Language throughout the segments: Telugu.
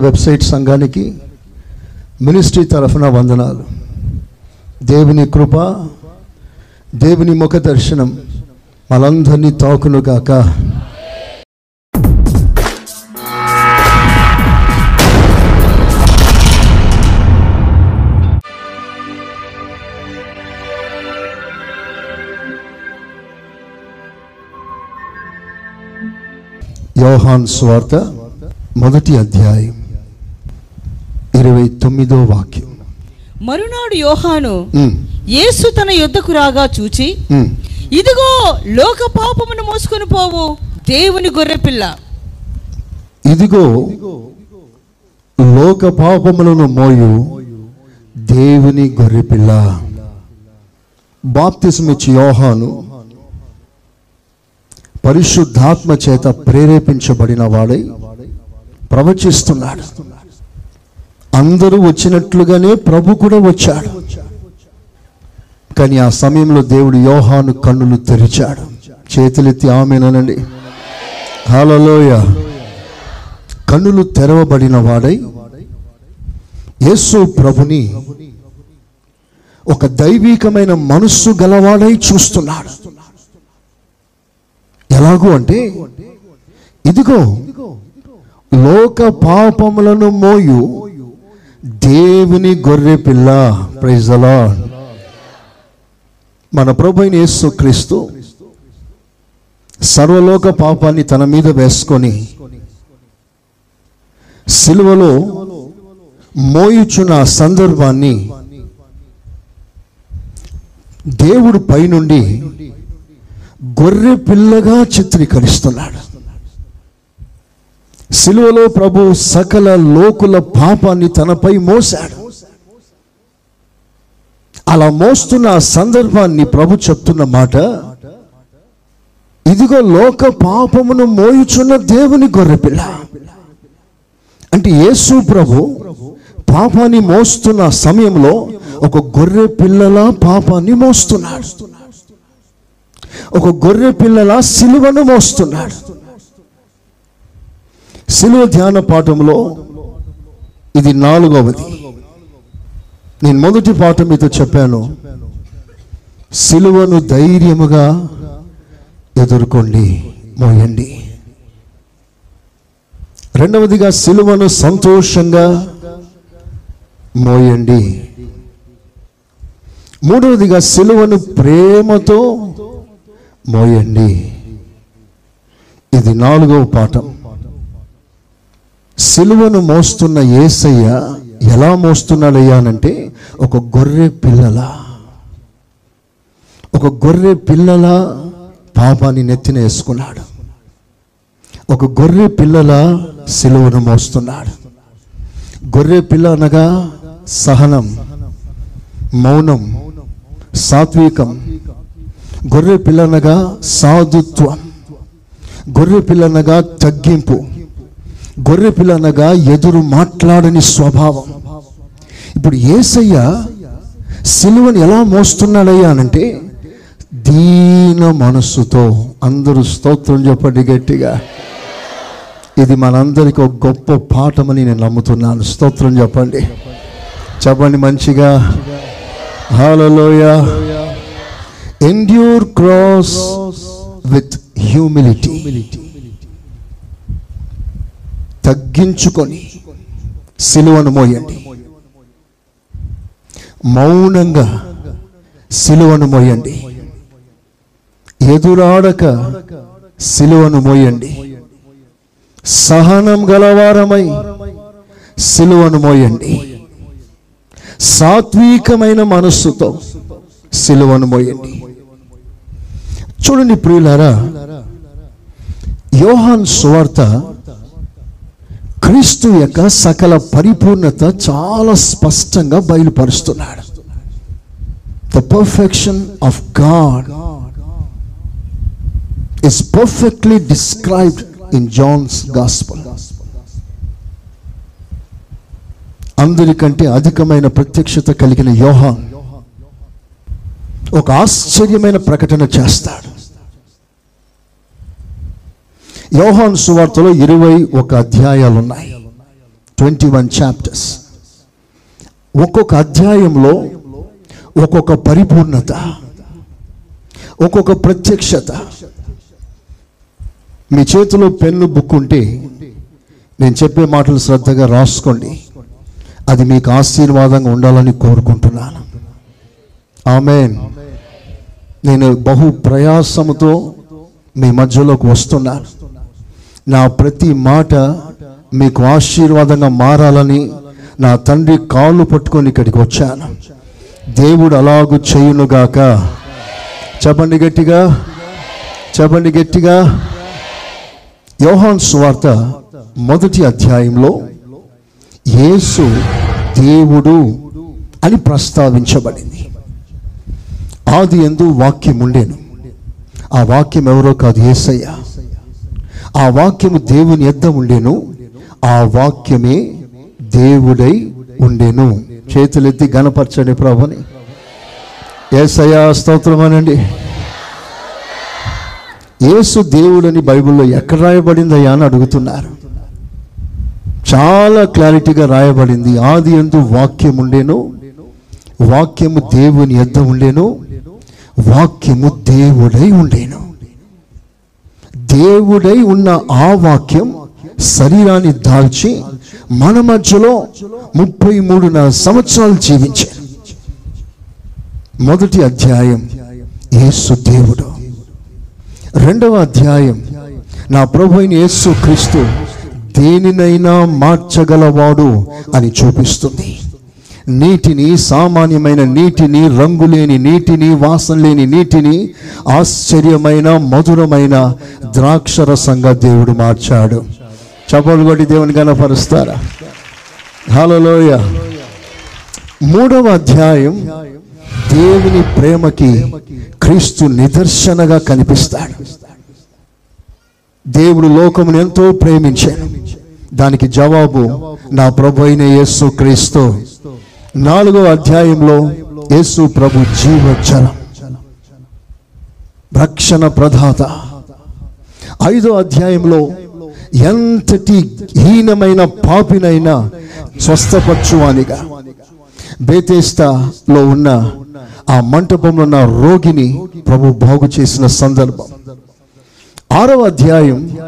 వెబ్సైట్ సంఘానికి మినిస్ట్రీ తరఫున వందనాలు. దేవుని కృప దేవుని ముఖ దర్శనం మనందరినీ తాకునుగాక యోహాన్ స్వార్త మొదటి అధ్యాయం. ఇరవై తొమ్మిదో వాక్యం. మరునాడు యోహాను యేసు తన యుద్ధకు రాగా చూచి. ఇదిగో లోక పాపమును మోసుకొని పోవు దేవుని గొర్రెపిల్ల ఇదిగో లోక పాపములను మోయు దేవుని గొర్రెపిల్ల బాప్తిస్మిచ్చి యోహాను పరిశుద్ధాత్మ చేత ప్రేరేపించబడిన వాడై ప్రవచిస్తున్నాడు. అందరూ వచ్చినట్లుగానే ప్రభు కూడా వచ్చాడు. కానీ ఆ సమయంలో దేవుడు యోహాను కన్నులు తెరిచాడు. చేతులెత్తి ఆమెనండి హల్లెలూయా. కన్నులు తెరవబడిన వాడై యేసు ప్రభుని ఒక దైవీకమైన మనస్సు గలవాడై చూస్తున్నాడు. ఎలాగూ అంటే ఇదిగో లోక పాపములను మోయు దేవుని గొర్రె పిల్ల. ప్రైజ్ మన ప్రభు అయిన యేసు క్రీస్తు సర్వలోక పాపాన్ని తన మీద వేసుకొని సిలువలో మోయుచున్న సందర్భాన్ని దేవుడు పైనుండి గొర్రె పిల్లగా చిత్రీకరిస్తున్నాడు. సిలువలో ప్రభు సకల లోకుల పాపాన్ని తనపై మోశాడు. అలా మోస్తున్న ఆ సందర్భాన్ని ప్రభు చెప్తున్న మాట ఇదిగో లోక పాపమును మోయుచున్న దేవుని గొర్రెపిల్ల. అంటే యేసు ప్రభు పాపాన్ని మోస్తున్న సమయంలో ఒక గొర్రె పిల్లల పాపాన్ని మోస్తున్నాడు. ఒక గొర్రె పిల్లల సిలువను మోస్తున్నాడు. సిలువ ధ్యాన పాఠంలో ఇది నాలుగవది. నేను మొదటి పాఠం మీతో చెప్పాను. సిలువను ధైర్యముగా ఎదుర్కోండి మోయండి. రెండవదిగా సిలువను సంతోషంగా మోయండి. మూడవదిగా సిలువను ప్రేమతో మోయండి. ఇది నాలుగవ పాఠం. సిలువను మోస్తున్న ఏసయ్య ఎలా మోస్తున్నాడయ్యా అనంటే ఒక గొర్రె పిల్లల. ఒక గొర్రె పిల్లల పాపాన్ని నెత్తిన వేసుకున్నాడు. ఒక గొర్రె పిల్లల సిలువను మోస్తున్నాడు. గొర్రె పిల్ల అనగా సహనం మౌనం సాత్వికం. గొర్రె పిల్ల అనగా సాధుత్వం. గొర్రె పిల్ల అనగా తగ్గింపు. గొర్రె పిల్ల అనగా ఎదురు మాట్లాడని స్వభావం. ఇప్పుడు ఏసయ్య సిలువను ఎలా మోస్తున్నాడయ్యా అనంటే దీన మనస్సుతో అందరూ స్తోత్రం చెప్పండి గట్టిగా. ఇది మనందరికీ ఒక గొప్ప పాఠమని నేను నమ్ముతున్నాను. స్తోత్రం చెప్పండి. చెప్పండి మంచిగా. హాలలోయ ఎండ్యూర్ క్రాస్ విత్ హ్యూమిలిటీ తగ్గించుకొని సిలువను మోయండి. మౌనంగా సిలువను మోయండి. ఎదురాడక సిలువను మోయండి. సహనం గలవారమై సిలువను మోయండి. సాత్వికమైన మనస్సుతో సిలువను మోయండి. చూడండి ప్రియులారా యోహాన్ సువార్త క్రీస్తు యొక్క సకల పరిపూర్ణత చాలా స్పష్టంగా బయలుపరుస్తున్నాడు. The perfection of God is perfectly described in John's gospel అందరికంటే అధికమైన ప్రత్యక్షత కలిగిన యోహాన్ ఒక ఆశ్చర్యమైన ప్రకటన చేస్తాడు. యోహాన్ సువార్తలో ఇరవై ఒక అధ్యాయాలు ఉన్నాయి ట్వంటీ వన్ చాప్టర్స్ ఒక్కొక్క అధ్యాయంలో ఒక్కొక్క పరిపూర్ణత ఒక్కొక్క ప్రత్యక్షత. మీ చేతిలో పెన్ను బుక్ ఉంటే నేను చెప్పే మాటలు శ్రద్ధగా రాసుకోండి. అది మీకు ఆశీర్వాదంగా ఉండాలని కోరుకుంటున్నాను. ఆమె నేను బహు ప్రయాసముతో మీ మధ్యలోకి వస్తున్నాను. నా ప్రతి మాట మీకు ఆశీర్వాదంగా మారాలని నా తండ్రి కాళ్ళు పట్టుకొని ఇక్కడికి వచ్చాను. దేవుడు అలాగు చేయునుగాక చెప్పండి గట్టిగా. చెప్పండి గట్టిగా. యోహాన్ స్వార్త మొదటి అధ్యాయంలో యేసు దేవుడు అని ప్రస్తావించబడింది. ఆది ఎందు వాక్యం ఉండేను ఆ వాక్యం ఎవరో కాదు యేసయ్య. ఆ వాక్యము దేవుని ఎద్ద ఉండేను. ఆ వాక్యమే దేవుడై ఉండేను. చేతులెత్తి గణపరచండి ప్రభుని. ఏసయా స్తోత్రం అనండి యేసు దేవుడని బైబిల్లో ఎక్కడ రాయబడిందయ్యా అని అడుగుతున్నారు. చాలా క్లారిటీగా రాయబడింది. ఆది ఎందు వాక్యం ఉండేను. వాక్యము దేవుని ఎద్ద ఉండేను. వాక్యము దేవుడై ఉండేను. దేవుడై ఉన్న ఆ వాక్యం శరీరాన్ని దాల్చి మన మధ్యలో ముప్పై మూడున్నర సంవత్సరాలు జీవించాను మొదటి అధ్యాయం యేసు దేవుడు. రెండవ అధ్యాయం నా ప్రభు అయిన యేసు క్రీస్తు దేనినైనా మార్చగలవాడు అని చూపిస్తుంది. నీటిని సామాన్యమైన నీటిని రంగులేని నీటిని వాసన లేని నీటిని ఆశ్చర్యమైన మధురమైన ద్రాక్షరసంగా దేవుడు మార్చాడు. చపలు కొట్టి దేవుని కనపరుస్తారా హలోయ మూడవ అధ్యాయం దేవుని ప్రేమకి క్రీస్తు నిదర్శనగా కనిపిస్తాడు. దేవుడు లోకమును ఎంతో ప్రేమించాడు. దానికి జవాబు నా ప్రభు అయిన యేసు క్రీస్తు నాలుగో అధ్యాయంలో యేసు ప్రభు జీవజలం రక్షణ ప్రధాత. ఐదో అధ్యాయంలో ఎంతటి హీనమైన పాపినైనా స్వస్థపరచువానిగా. బేతేస్తాలో ఉన్న ఆ మంటపంలో ఉన్న రోగిని ప్రభు బాగు చేసిన సందర్భం. ఆరవ అధ్యాయం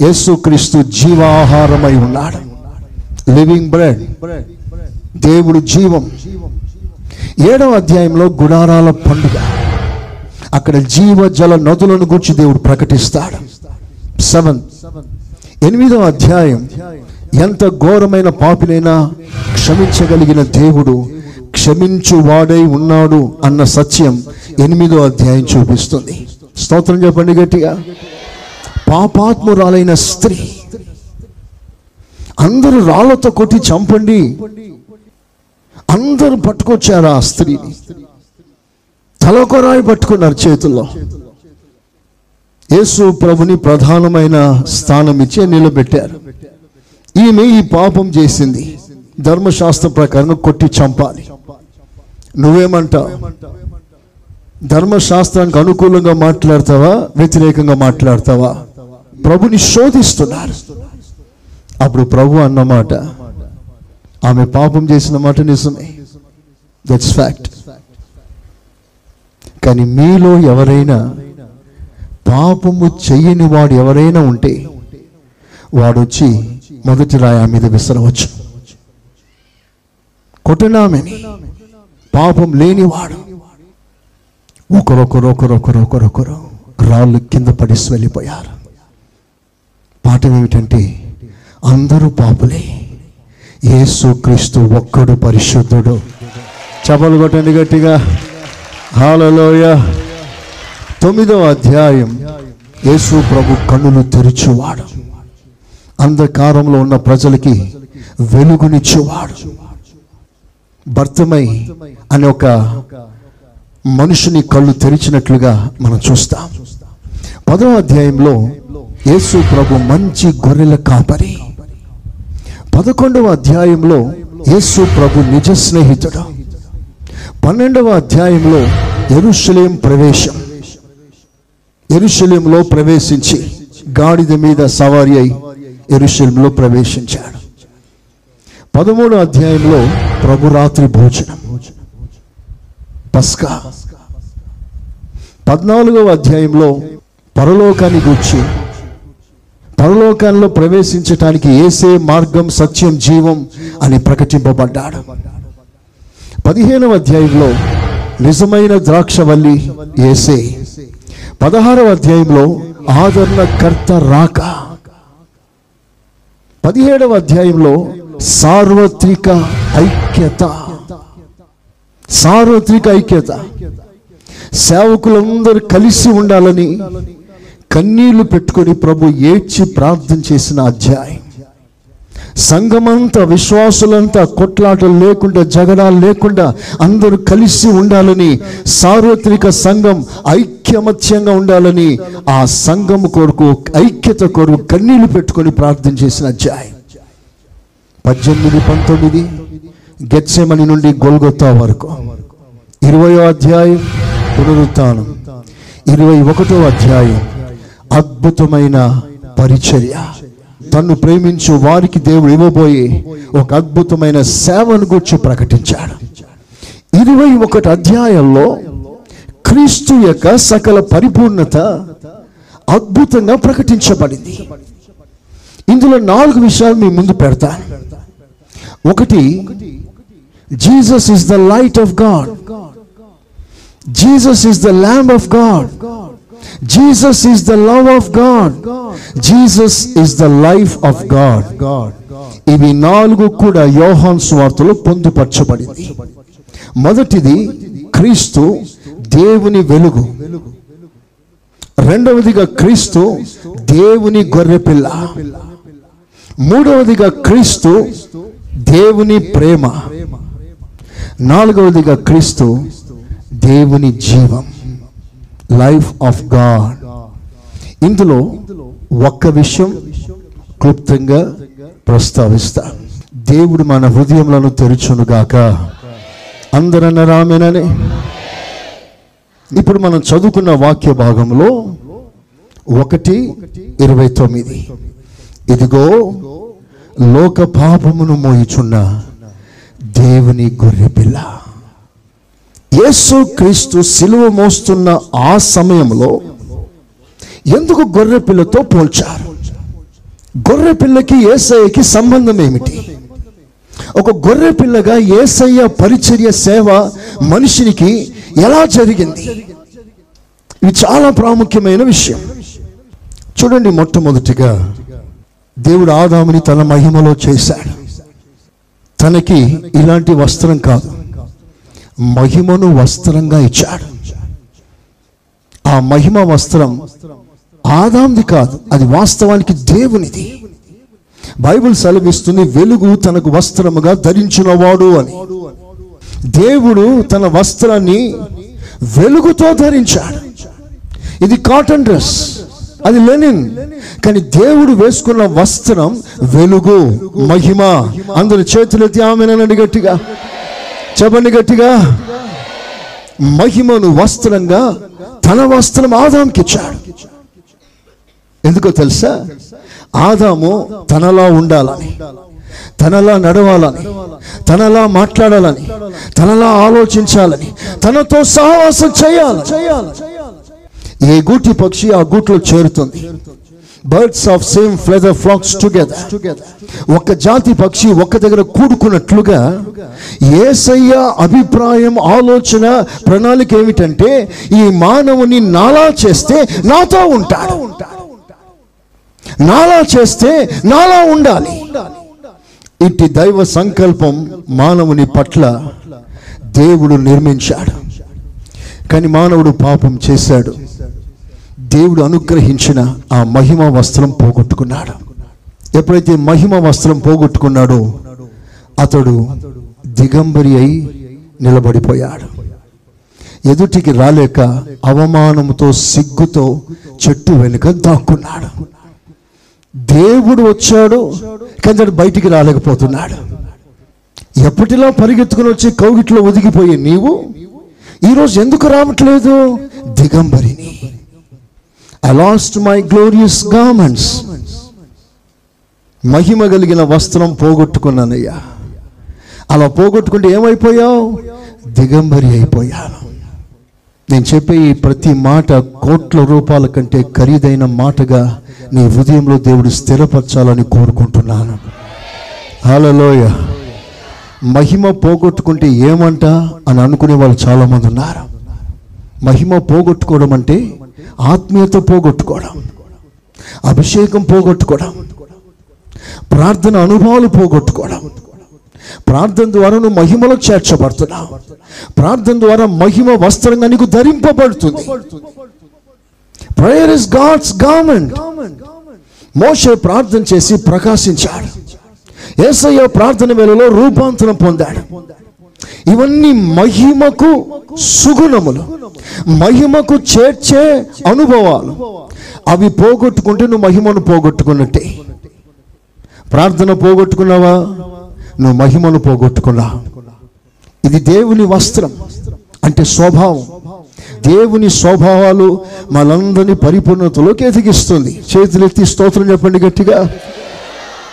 యేసుక్రీస్తు జీవాహారమై ఉన్నాడు. లివింగ్ బ్రెడ్ దేవుడు జీవం. ఏడవ అధ్యాయంలో గుడారాల పండుగ. అక్కడ జీవ జల నదులను గురించి దేవుడు ప్రకటిస్తాడు. సెవెన్ ఎనిమిదవ అధ్యాయం. ఎంత ఘోరమైన పాపినైనా క్షమించగలిగిన దేవుడు క్షమించువాడై ఉన్నాడు అన్న సత్యం ఎనిమిదో అధ్యాయం చూపిస్తుంది. స్తోత్రం చెప్పండి గట్టిగా. పాపాత్మురాలైన స్త్రీ. అందరూ రాళ్ళతో కొట్టి చంపండి. అందరూ పట్టుకొచ్చారు ఆ స్త్రీని. తలకొరాయి పట్టుకున్నారు చేతుల్లో. యేసు ప్రభుని ప్రధానమైన స్థానం ఇచ్చి నిలబెట్టారు. ఈమె ఈ పాపం చేసింది. ధర్మశాస్త్ర ప్రకారం కొట్టి చంపాలి. నువ్వేమంటావు ధర్మశాస్త్రానికి అనుకూలంగా మాట్లాడతావా? వ్యతిరేకంగా మాట్లాడతావా? ప్రభుని శోధిస్తున్నారు. అప్పుడు ప్రభు అన్నమాట ఆమె పాపం చేసిన మాట నిజమే. దట్స్ ఫ్యాక్ట్ కానీ మీలో ఎవరైనా పాపము చెయ్యని వాడు ఎవరైనా ఉంటే వాడు వచ్చి మొదటి రాయ మీద విసరవచ్చు. కొట్టనామెని పాపం లేనివాడు ఒకరొకరు ఒకరొకరు ఒకరొకరు రాళ్ళు కింద పడిసి వెళ్ళిపోయారు. పాఠం ఏమిటంటే అందరూ పాపులే. యేసు క్రీస్తు ఒక్కడు పరిశుద్ధుడు. చపలు కొట్టండి గట్టిగా. హాలలోయ తొమ్మిదవ అధ్యాయం. యేసు ప్రభు కన్నులు తెరిచేవాడు. అంధకారంలో ఉన్న ప్రజలకి వెలుగునిచ్చేవాడు. భర్తమై అనే ఒక మనుషుని కళ్ళు తెరిచినట్లుగా మనం చూస్తాం. పదవ అధ్యాయంలో యేసు ప్రభు మంచి గొర్రెల కాపరి. పదకొండవ అధ్యాయంలో యేసు ప్రభు నిజ స్నేహితుడు. పన్నెండవ అధ్యాయంలో ఎరుషులేం ప్రవేశం. ఎరుషులేంలో ప్రవేశించి గాడిద మీద సవారి అయి ఎరుషలేంలో ప్రవేశించాడు. పదమూడో అధ్యాయంలో ప్రభు రాత్రి భోజనం. పస్కా. పద్నాలుగవ అధ్యాయంలో పరలోకాన్ని గూర్చి పరలోకాల్లో ప్రవేశించటానికి ఏసే మార్గం సత్యం జీవం అని ప్రకటింపబడ్డాడు. పదిహేనవ అధ్యాయంలో నిజమైన ద్రాక్షవల్లి ఏసే. పదహారవ అధ్యాయంలో ఆదరణకర్త రాక. పదిహేడవ అధ్యాయంలో సార్వత్రిక ఐక్యత. సార్వత్రిక ఐక్యత. సేవకులందరూ కలిసి ఉండాలని కన్నీళ్ళు పెట్టుకొని ప్రభు ఏడ్చి ప్రార్థన చేసిన అధ్యాయం. సంఘమంతా విశ్వాసులంతా కొట్లాటలు లేకుండా జగడాలు లేకుండా అందరూ కలిసి ఉండాలని సార్వత్రిక సంఘం ఐక్యమత్యంగా ఉండాలని ఆ సంఘం కొరకు ఐక్యత కొరకు కన్నీళ్ళు పెట్టుకొని ప్రార్థన చేసిన అధ్యాయం. పద్దెనిమిది పంతొమ్మిది గెచ్చమని నుండి గొల్గొత్తా వరకు. ఇరవయో అధ్యాయం పునరుత్నం ఇరవై ఒకటో అధ్యాయం. అద్భుతమైన పరిచర్య. తన్ను ప్రేమించు వారికి దేవుడు ఇవ్వబోయి ఒక అద్భుతమైన సేవను గురించి ప్రకటించాడు. ఇరవై ఒకటి అధ్యాయంలో క్రీస్తు యొక్క సకల పరిపూర్ణత అద్భుతంగా ప్రకటించబడింది. ఇందులో నాలుగు విషయాలు మీ ముందు పెడతా ఒకటి Jesus is the light of God. Jesus is the land of God. Jesus is the love of God Jesus is the life of God ఇవి నాలుగు కూడా యోహాన్ స్వార్తలో పొందుపరచబడింది. మొదటిది క్రీస్తు దేవుని వెలుగు. రెండవదిగా క్రీస్తు దేవుని గొర్రెపిల్ల మూడవదిగా క్రీస్తు దేవుని ప్రేమ. నాలుగవదిగా క్రీస్తు దేవుని జీవం. లైఫ్ ఆఫ్ గాడ్ ఇందులో ఒక్క విషయం క్లుప్తంగా ప్రస్తావిస్తా. దేవుడు మన హృదయములను తెరుచునుగాక. అందరన్న రామేనని. ఇప్పుడు మనం చదువుకున్న వాక్య భాగంలో ఒకటి ఇరవై తొమ్మిది. ఇదిగో లోక పాపమును మోయిచున్న దేవుని గొర్రె పిల్ల యేసు క్రీస్తు సిలువ మోస్తున్న ఆ సమయంలో ఎందుకు గొర్రె పిల్లతో పోల్చారు? గొర్రె పిల్లకి ఏసయ్యకి సంబంధం ఏమిటి? ఒక గొర్రె పిల్లగా ఏసయ్య పరిచర్య సేవ మనిషినికి ఎలా జరిగింది? ఇది చాలా ప్రాముఖ్యమైన విషయం. చూడండి మొట్టమొదటిగా దేవుడు ఆదాముని తన మహిమలో చేశాడు. తనకి ఇలాంటి వస్త్రం కాదు. మహిమను వస్త్రంగా ఇచ్చాడు. ఆ మహిమ వస్త్రం ఆదాంది కాదు అది వాస్తవానికి దేవునిది. బైబిల్ సెలవిస్తుంది వెలుగు తనకు వస్త్రముగా ధరించినవాడు అని. దేవుడు తన వస్త్రాన్ని వెలుగుతో ధరించాడు. ఇది కాటన్ డ్రెస్ అది లెనిన్. కానీ దేవుడు వేసుకున్న వస్త్రం వెలుగు మహిమ. అందరు చేతులెత్తి ఆమెనండి గట్టిగా చెప్పండి గట్టిగా. మహిమను వస్త్రంగా తన వస్త్రం ఆదాంకి ఇచ్చాడు. ఎందుకో తెలుసా? ఆదాము తనలా ఉండాలని తనలా నడవాలని తనలా మాట్లాడాలని తనలా ఆలోచించాలని తనతో సహవాసం చేయాలి ఏ గూటి పక్షి ఆ గూట్లో చేరుతుంది? Birds of same feather flocks together ఒక జాతి పక్షి ఒక దగ్గర కూడుకున్నట్లుగా ఏసయ్య అభిప్రాయం ఆలోచన ప్రణాళిక ఏమిటంటే ఈ మానవుని నాలా చేస్తే నాతో ఉంటాడు. నాలా చేస్తే నాలా ఉండాలి. ఇట్టి దైవ సంకల్పం మానవుని పట్ల దేవుడు నిర్మించాడు. కానీ మానవుడు పాపం చేశాడు. దేవుడు అనుగ్రహించిన ఆ మహిమ వస్త్రం పోగొట్టుకున్నాడు. ఎప్పుడైతే మహిమ వస్త్రం పోగొట్టుకున్నాడో అతడు దిగంబరి అయి నిలబడిపోయాడు. ఎదుటికి రాలేక అవమానంతో సిగ్గుతో చెట్టు వెనుక దాక్కున్నాడు. దేవుడు వచ్చాడు కానీ అతడు బయటికి రాలేకపోతున్నాడు. ఎప్పటిలా పరిగెత్తుకుని వచ్చి కౌగిట్లో ఒదిగిపోయి నీవు? ఈరోజు ఎందుకు రావట్లేదు? దిగంబరిని. I lost my glorious garments మహిమ కలిగిన వస్త్రం పోగొట్టుకున్నానయ్యా. అలా పోగొట్టుకుంటే ఏమైపోయావు? దిగంబరి అయిపోయాను. నేను చెప్పే ఈ ప్రతి మాట కోట్ల రూపాయల కంటే ఖరీదైన మాటగా నీ హృదయంలో దేవుడు స్థిరపరచాలని కోరుకుంటున్నాను. హలోయ మహిమ పోగొట్టుకుంటే ఏమంట అని అనుకునే వాళ్ళు చాలామంది ఉన్నారు. మహిమ పోగొట్టుకోవడం అంటే ఆత్మీయత పోగొట్టుకోవడం అభిషేకం పోగొట్టుకోవడం ప్రార్థన అనుభవాలు పోగొట్టుకోవడం ప్రార్థన ద్వారా నువ్వు మహిమలో చేర్చబడుతున్నావు. ప్రార్థన ద్వారా మహిమ వస్త్రంగా నీకు ధరింపబడుతుంది. ప్రేయర్ ఇస్ గాడ్స్ గవర్నమెంట్ మోషే ప్రార్థన చేసి ప్రకాశించాడు. ఏసయ్య ప్రార్థన వేళలో రూపాంతరం పొందాడు. ఇవన్నీ మహిమకు సుగుణములు. మహిమకు చేర్చే అనుభవాలు. అవి పోగొట్టుకుంటే నువ్వు మహిమను పోగొట్టుకున్నట్టే. ప్రార్థన పోగొట్టుకున్నావా? నువ్వు మహిమను పోగొట్టుకున్నావు? ఇది దేవుని వస్త్రం అంటే స్వభావం. దేవుని స్వభావాలు మనందరినీ పరిపూర్ణతలోకి ఎదిగిస్తుంది. చేతులెత్తి స్తోత్రం చెప్పండి గట్టిగా.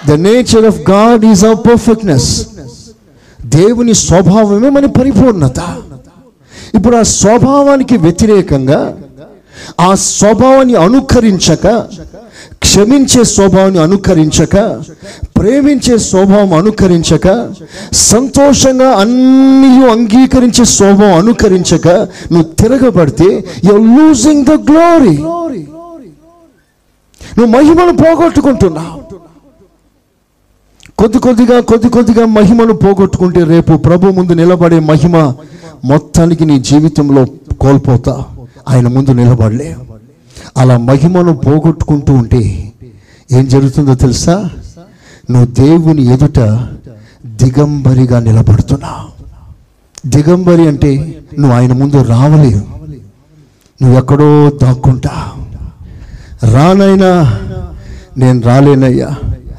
The nature of God is of perfectness దేవుని స్వభావమే మన పరిపూర్ణత. ఇప్పుడు ఆ స్వభావానికి వ్యతిరేకంగా ఆ స్వభావాన్ని అనుకరించక క్షమించే స్వభావాన్ని అనుకరించక ప్రేమించే స్వభావం అనుకరించక సంతోషంగా అన్నీ అంగీకరించే స్వభావం అనుకరించక నువ్వు తిరగబడితే యు లూజింగ్ ద గ్లోరీ నువ్వు మహిమను పోగొట్టుకుంటున్నావు. కొద్ది కొద్దిగా కొద్ది కొద్దిగా మహిమను పోగొట్టుకుంటే రేపు ప్రభు ముందు నిలబడే మహిమ మొత్తానికి నీ జీవితంలో కోల్పోతా. ఆయన ముందు నిలబడలే. అలా మహిమను పోగొట్టుకుంటూ ఉంటే ఏం జరుగుతుందో తెలుసా? నువ్వు దేవుని ఎదుట దిగంబరిగా నిలబడుతున్నా. దిగంబరి అంటే నువ్వు ఆయన ముందు రావలేవు. నువ్వు ఎక్కడో దాక్కుంటా. రానైనా నేను రాలేనయ్యా.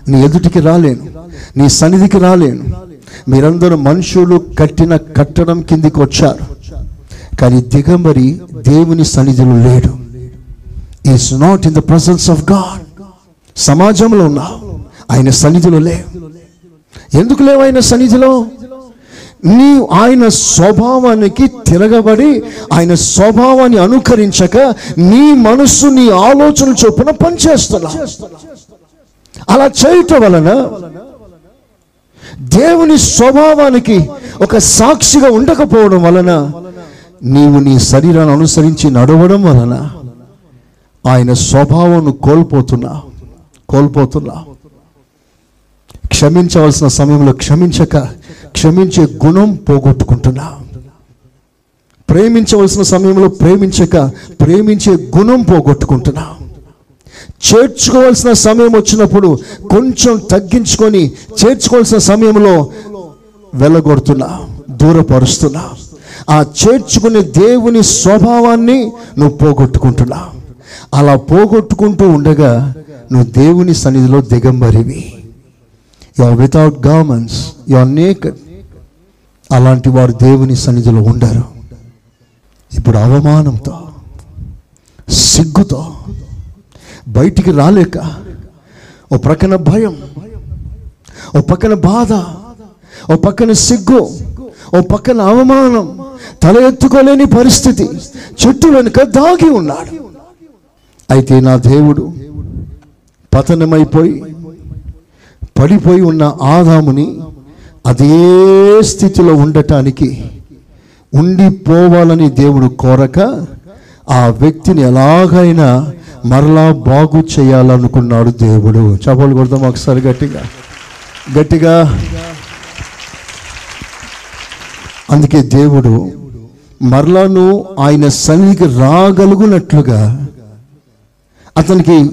నీ ఎదుటికి రాలేను. నీ సన్నిధికి రాలేను. మీరందరూ మనుషులు కట్టిన కట్టడం కిందికి వచ్చారు. కానీ దిగంబరి దేవుని సన్నిధిలో లేడు. Is not in the presence of God సమాజంలో ఉన్నావు ఆయన సన్నిధిలో లేవు ఎందుకు లేవు ఆయన సన్నిధిలో? నీ ఆయన స్వభావానికి తిరగబడి ఆయన స్వభావాన్ని అనుకరించక నీ మనస్సు నీ ఆలోచన చొప్పున పనిచేస్తున్నా. అలా చేయటం వలన దేవుని స్వభావానికి ఒక సాక్షిగా ఉండకపోవడం వలన నీవు నీ శరీరాన్ని అనుసరించి నడవడం వలన ఆయన స్వభావం కోల్పోతున్నా కోల్పోతున్నా. క్షమించవలసిన సమయంలో క్షమించక క్షమించే గుణం పోగొట్టుకుంటున్నా. ప్రేమించవలసిన సమయంలో ప్రేమించక ప్రేమించే గుణం పోగొట్టుకుంటున్నా. చేర్చుకోవాల్సిన సమయం వచ్చినప్పుడు కొంచెం తగ్గించుకొని చేర్చుకోవాల్సిన సమయంలో వెళ్ళగొడుతున్నా దూరపరుస్తున్నా. ఆ చేర్చుకునే దేవుని స్వభావాన్ని నువ్వు పోగొట్టుకుంటున్నా. అలా పోగొట్టుకుంటూ ఉండగా నువ్వు దేవుని సన్నిధిలో దిగంబరివి. You are without governments you are naked అలాంటి వారు దేవుని సన్నిధిలో ఉండరు. ఇప్పుడు అవమానంతో సిగ్గుతో బయటికి రాలేక. ఓ ప్రక్కన భయం. ఓ పక్కన బాధ. ఓ పక్కన సిగ్గు. ఓ పక్కన అవమానం. తల ఎత్తుకోలేని పరిస్థితి. చెట్టు వెనుక దాగి ఉన్నాడు. అయితే నా దేవుడు పతనమైపోయి పడిపోయి ఉన్న ఆదాముని అదే స్థితిలో ఉండటానికి ఉండిపోవాలని దేవుడు కోరక ఆ వ్యక్తిని ఎలాగైనా మరలా బాగు చేయాలనుకున్నాడు దేవుడు. చపలు కొడతాం ఒకసారి గట్టిగా. గట్టిగా. అందుకే దేవుడు మరలాను ఆయన సన్నిధికి రాగలుగునట్లుగా అతనికి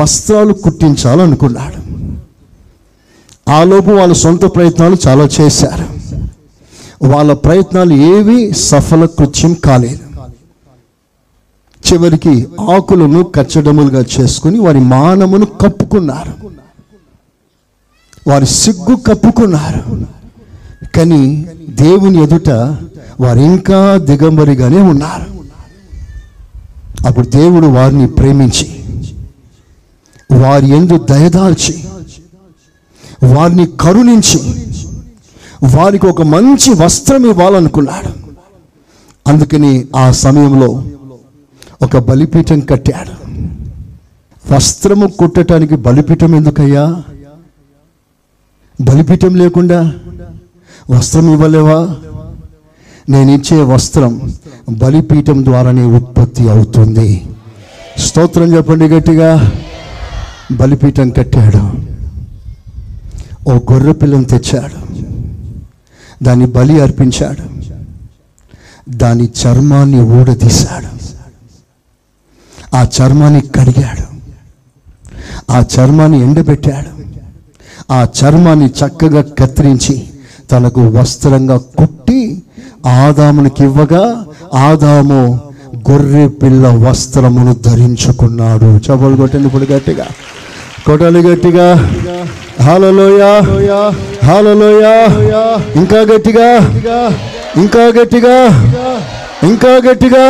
వస్త్రాలు కుట్టించాలనుకున్నాడు. ఆలోపు వాళ్ళ సొంత ప్రయత్నాలు చాలా చేశారు. వాళ్ళ ప్రయత్నాలు ఏవి సఫల కృత్యం కాలేదు. చివరికి ఆకులను కచ్చడములుగా చేసుకుని వారి మానమును కప్పుకున్నారు. వారి సిగ్గు కప్పుకున్నారు. కానీ దేవుని ఎదుట వారు ఇంకా దిగంబరిగానే ఉన్నారు. అప్పుడు దేవుడు వారిని ప్రేమించి వారి ఎందు దయదాల్చి వారిని కరుణించి వారికి ఒక మంచి వస్త్రం ఇవ్వాలనుకున్నాడు. అందుకని ఆ సమయంలో ఒక బలిపీఠం కట్టాడు. వస్త్రము కుట్టడానికి బలిపీఠం ఎందుకయ్యా? బలిపీఠం లేకుండా వస్త్రం ఇవ్వలేవా? నేను ఇచ్చే వస్త్రం బలిపీఠం ద్వారానే ఉత్పత్తి అవుతుంది. స్తోత్రం చెప్పండి గట్టిగా. బలిపీఠం కట్టాడు. ఓ గొర్రె పిల్లను తెచ్చాడు. దాన్ని బలి అర్పించాడు. దాని చర్మాన్ని ఊడదీశాడు. ఆ చర్మాన్ని కడిగాడు. ఆ చర్మాన్ని ఎండబెట్టాడు. ఆ చర్మాన్ని చక్కగా కత్తిరించి తనకు వస్త్రంగా కుట్టి ఆదామునికి ఇవ్వగా ఆదాము గొర్రె పిల్ల వస్త్రమును ధరించుకున్నాడు. చపలు కొట్టండి ఇప్పుడు గట్టిగా. కొట్టాలి గట్టిగా. హాలలోయ. హాలలోయ. ఇంకా గట్టిగా. ఇంకా గట్టిగా. ఇంకా గట్టిగా.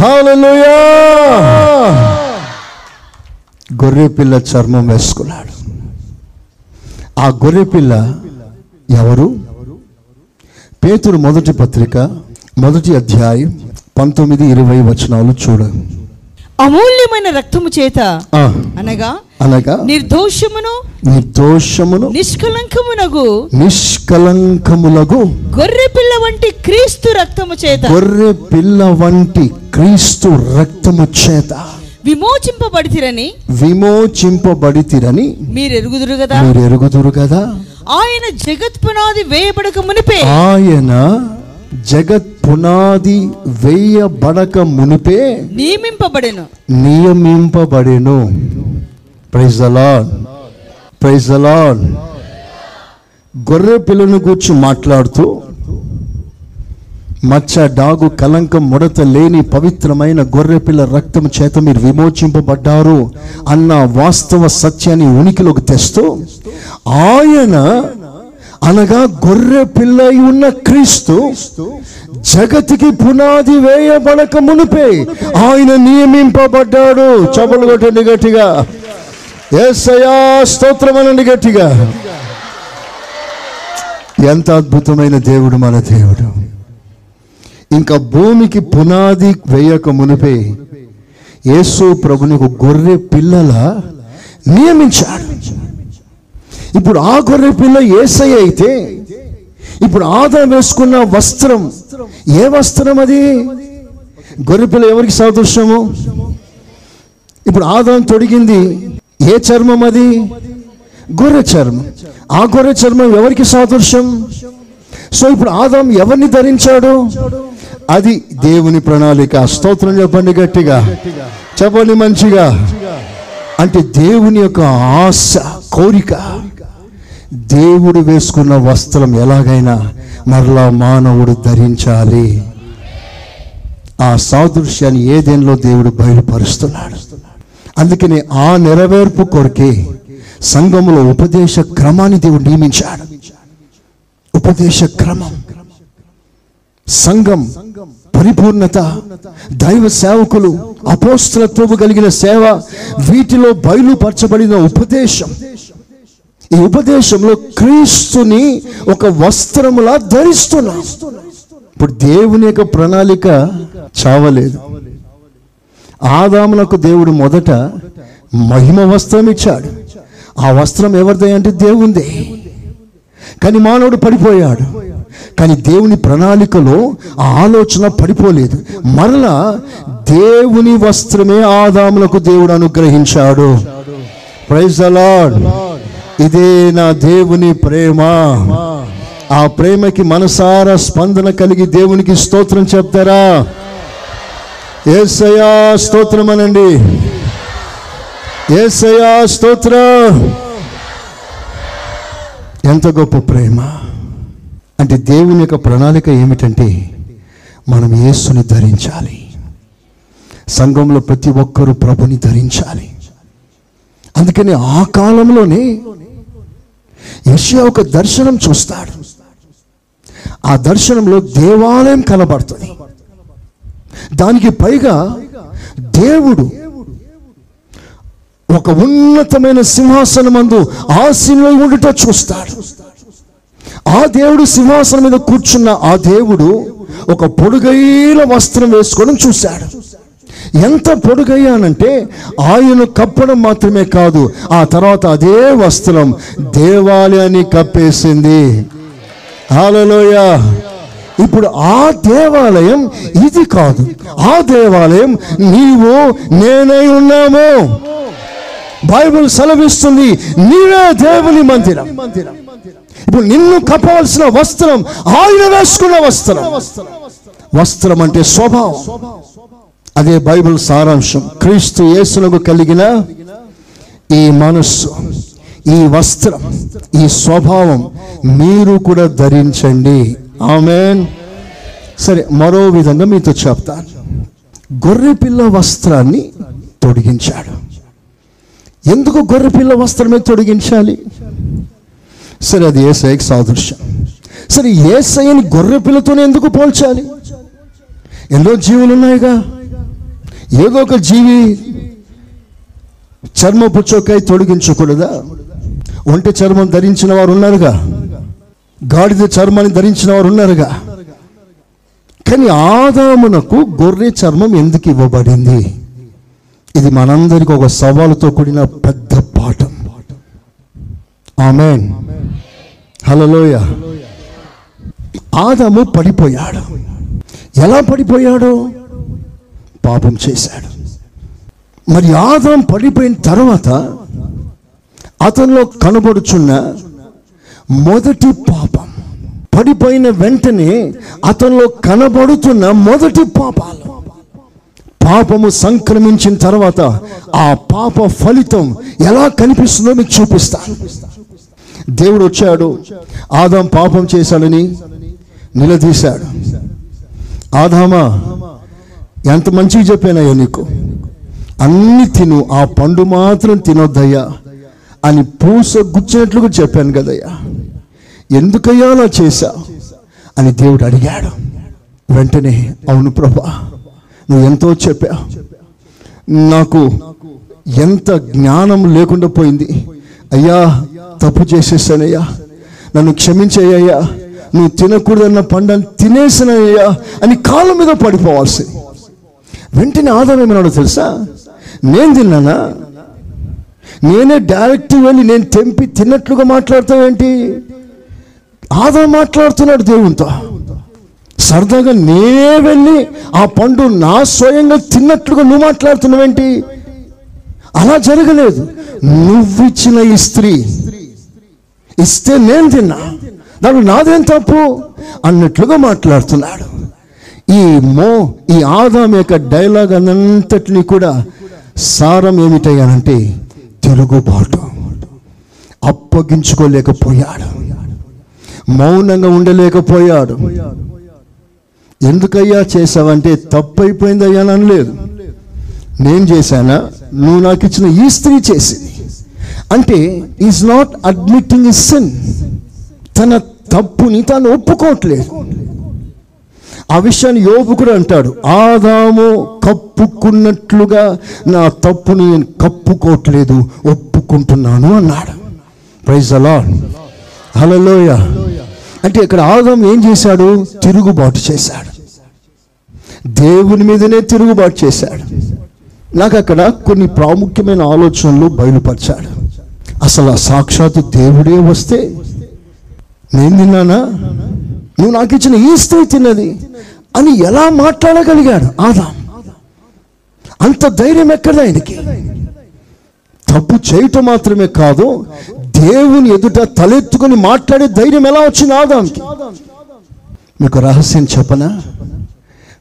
హాలలోయ గొర్రె పిల్ల చర్మం వేసుకున్నాడు. ఆ గొర్రె పిల్ల ఎవరు? పేతురు మొదటి పత్రిక మొదటి అధ్యాయం పంతొమ్మిది ఇరవై వచనాలు చూడండి అమూల్యమైన రక్తము చేత అనగా అనగా నిర్దోషమును నిర్దోషమును నిష్కలంకమునగు నిష్కలంకములగు గొర్రె పిల్ల వంటి క్రీస్తు రక్తము చేత గొర్రె పిల్ల వంటి క్రీస్తు రక్తము చేత విమోచింపబడితిరని విమోచింపబడితిరని మీరు ఎరుగుదురు కదా మీరు ఎరుగుదురు కదా ఆయన జగత్ పునాది వేయబడక మునిపే ఆయన జగత్ పునాది వేయబడక మునిపే నియమింపబడెను. నియమింపబడెను. ప్రైజ్ అలాడ్ ప్రైజ్ అలాడ్ గొర్రె పిల్లను కూర్చు మాట్లాడుతూ మచ్చ డాగు కలంకం ముడత లేని పవిత్రమైన గొర్రె పిల్ల రక్తం చేత మీరు విమోచింపబడ్డారు అన్న వాస్తవ సత్యాన్ని ఉనికిలోకి తెస్తూ ఆయన అనగా గొర్రె పిల్ల ఉన్న క్రీస్తు జగతికి పునాది వేయబడక మునిపే ఆయన నియమింపబడ్డాడు. చపలు కొట్టండి గట్టిగా. ఏసయా స్తోత్రం అనండి గట్టిగా. ఎంత అద్భుతమైన దేవుడు మన దేవుడు. ఇంకా భూమికి పునాది వేయక మునిపే యేసు ప్రభుని ఒక గొర్రె పిల్లల నియమించాడు. ఇప్పుడు ఆ గొర్రె పిల్ల ఏసై అయితే ఇప్పుడు ఆదా వేసుకున్న వస్త్రం ఏ వస్త్రం అది? గొర్రె పిల్ల ఎవరికి సాదృశ్యము ఇప్పుడు ఆదాం తొడిగింది ఏ చర్మం అది? గొర్రె చర్మం. ఆ గొర్రె చర్మం ఎవరికి సాదృశ్యం? సో ఇప్పుడు ఆదాం ఎవరిని ధరించాడు? అది దేవుని ప్రణాళిక. స్తోత్రం చెప్పండి గట్టిగా. చెప్పండి మంచిగా. అంటే దేవుని యొక్క ఆశ కోరిక. దేవుడు వేసుకున్న వస్త్రం ఎలాగైనా మరలా మానవుడు ధరించాలి. ఆ సాదృశ్యాన్ని ఏదేంలో దేవుడు బయలుపరుస్తున్నాడు. అందుకని ఆ నెరవేర్పు కొరకే సంఘములో ఉపదేశ క్రమాన్ని దేవుడు నియమించాడు. ఉపదేశ క్రమం. సంఘం పరిపూర్ణత దైవ సేవకులు అపోస్తలత్వము కలిగిన సేవ వీటిలో బయలుపరచబడిన ఉపదేశం. ఈ ఉపదేశంలో క్రీస్తుని ఒక వస్త్రములా ధరిస్తున్నాం. ఇప్పుడు దేవుని యొక్క ప్రణాళిక చావలేదు. ఆదామునకు దేవుడు మొదట మహిమ వస్త్రం ఇచ్చాడు. ఆ వస్త్రం ఎవరిదే అంటే దేవుందే. కానీ మానవుడు పడిపోయాడు. కానీ దేవుని ప్రణాళికలో ఆ ఆలోచన పడిపోలేదు. మరలా దేవుని వస్త్రమే ఆదాములకు దేవుడు అనుగ్రహించాడు. ప్రైజ్ అలాడ్ ఇదే నా దేవుని ప్రేమ. ఆ ప్రేమకి మనసారా స్పందన కలిగి దేవునికి స్తోత్రం చెప్తారా? ఏసయా స్తోత్రం అనండి. ఏసయా స్తోత్రం. ఎంత గొప్ప ప్రేమ. అంటే దేవుని యొక్క ప్రణాళిక ఏమిటంటే మనం యేసుని ధరించాలి. సంఘంలో ప్రతి ఒక్కరూ ప్రభుని ధరించాలి. అందుకని ఆ కాలంలోనే యషియా ఒక దర్శనం చూస్తాడు. ఆ దర్శనంలో దేవాలయం కనబడుతుంది. దానికి పైగా దేవుడు ఒక ఉన్నతమైన సింహాసనం అందు ఆశీనులై ఉండుట చూస్తాడు. ఆ దేవుడు సింహాసనం మీద కూర్చున్న ఆ దేవుడు ఒక పొడుగైన వస్త్రం వేసుకోవడం చూశాడు. ఎంత పొడుగయ్యానంటే ఆయన కప్పడం మాత్రమే కాదు ఆ తర్వాత అదే వస్త్రం దేవాలయాన్ని కప్పేసింది. హాలలోయ ఇప్పుడు ఆ దేవాలయం ఇది కాదు. ఆ దేవాలయం నీవు నేనై ఉన్నాము. బైబిల్ సెలవిస్తుంది నీవే దేవుని మందిరం. ఇప్పుడు నిన్ను కప్పవలసిన వస్త్రం ఆయన వేసుకున్న వస్త్రం. వస్త్రం అంటే స్వభావం. అదే బైబిల్ సారాంశం. క్రీస్తు యేసునకు కలిగిన ఈ మనస్సు ఈ వస్త్రం ఈ స్వభావం మీరు కూడా ధరించండి. ఆమెన్. సరే మరో విధంగా మీతో చెప్తాను. గొర్రెపిల్ల వస్త్రాన్ని తొడిగించాడు. ఎందుకు గొర్రెపిల్ల వస్త్రమే తొడిగించాలి? సరే అది ఏసఐకి సాదృశ్యం. సరే ఏసఐని గొర్రెపిల్లతోనే ఎందుకు పోల్చాలి? ఎన్నో జీవులు ఉన్నాయిగా ఏదో ఒక జీవి చర్మపు చొక్కాయి తొడిగించకూడదా ఒంటి చర్మం ధరించిన వారు ఉన్నారుగా గాడిద చర్మాన్ని ధరించిన వారు ఉన్నారుగా కానీ ఆదామునకు గొర్రె చర్మం ఎందుకు ఇవ్వబడింది? ఇది మనందరికీ ఒక సవాలుతో కూడిన పెద్ద పాఠం. ఆమెన్. హలోయ ఆదాము పడిపోయాడు. ఎలా పడిపోయాడు? పాపం చేశాడు. మరి ఆదాం పడిపోయిన తర్వాత అతనిలో కనబడుచున్న మొదటి పాపం పడిపోయిన వెంటనే అతనిలో కనబడుతున్న మొదటి పాపాలు. పాపము సంక్రమించిన తర్వాత ఆ పాప ఫలితం ఎలా కనిపిస్తుందో మీకు చూపిస్తాను. దేవుడు వచ్చాడు. ఆదాం పాపం చేశాడని నిలదీశాడు. ఆదామా ఎంత మంచిగా చెప్పానయ్యా నీకు? అన్ని తిను ఆ పండు మాత్రం తినొద్దయ్యా అని పూస గుచ్చినట్లుగా చెప్పాను కదయ్యా. ఎందుకయ్యా అలా చేశా అని దేవుడు అడిగాడు. వెంటనే అవును ప్రభా నువ్వు ఎంతో చెప్పా నాకు ఎంత జ్ఞానం లేకుండా పోయింది. అయ్యా తప్పు చేసేసానయ్యా. నన్ను క్షమించేయ్యా. నువ్వు తినకూడదన్న పండని తినేసినయ్యా అని కాళ్ళ మీద పడిపోవాల్సి వెంటనే ఆదాం ఏమన్నాడో తెలుసా? నేను తిన్నానా? నేనే డైరెక్ట్ వెళ్ళి నేను తెంపి తిన్నట్లుగా మాట్లాడతావేంటి? ఆదా మాట్లాడుతున్నాడు దేవునితో. సరదాగా నేనే వెళ్ళి ఆ పండు నా స్వయంగా తిన్నట్లుగా నువ్వు మాట్లాడుతున్నావేంటి? అలా జరగలేదు. నువ్విచ్చిన ఈ స్త్రీ ఇస్తే నేను తిన్నా. దాడు నాదేం తప్పు? అన్నట్లుగా మాట్లాడుతున్నాడు. ఈ మో ఈ ఆదాం యొక్క డైలాగ్ అనంతటిని కూడా సారం ఏమిటయ్యానంటే తెలుగుబాటు. అప్పగించుకోలేకపోయాడు. మౌనంగా ఉండలేకపోయాడు. ఎందుకయ్యా చేసావంటే తప్పు అయ్యా అని అనలేదు నేను చేశానా? నువ్వు నాకు ఇచ్చిన ఈ స్త్రీ చేసింది. అంటే is not admitting is sin తన తప్పుని తాను ఒప్పుకోవట్లేదు. ఆ విషయాన్ని యోబు కూడా అంటాడు ఆదాము కప్పుకున్నట్లుగా నా తప్పుని నేను కప్పుకోవట్లేదు ఒప్పుకుంటున్నాను అన్నాడు. ప్రైజ్ అలా హలోయ అంటే ఇక్కడ ఆదాం ఏం చేశాడు? తిరుగుబాటు చేశాడు. దేవుని మీదనే తిరుగుబాటు చేశాడు. నాకు అక్కడ కొన్ని ప్రాముఖ్యమైన ఆలోచనలు బయలుపరిచాడు. అసలు ఆ సాక్షాత్ దేవుడే వస్తే నేను తిన్నానా? నువ్వు నాకు ఇచ్చిన ఈ స్త్రీ తిన్నది అని ఎలా మాట్లాడగలిగాడు? ఆదాం. అంత ధైర్యం ఎక్కడ ఆయనకి? తప్పు చేయటం మాత్రమే కాదు దేవుని ఎదుట తలెత్తుకుని మాట్లాడే ధైర్యం ఎలా వచ్చింది ఆదాంకి? మీకు రహస్యం చెప్పనా?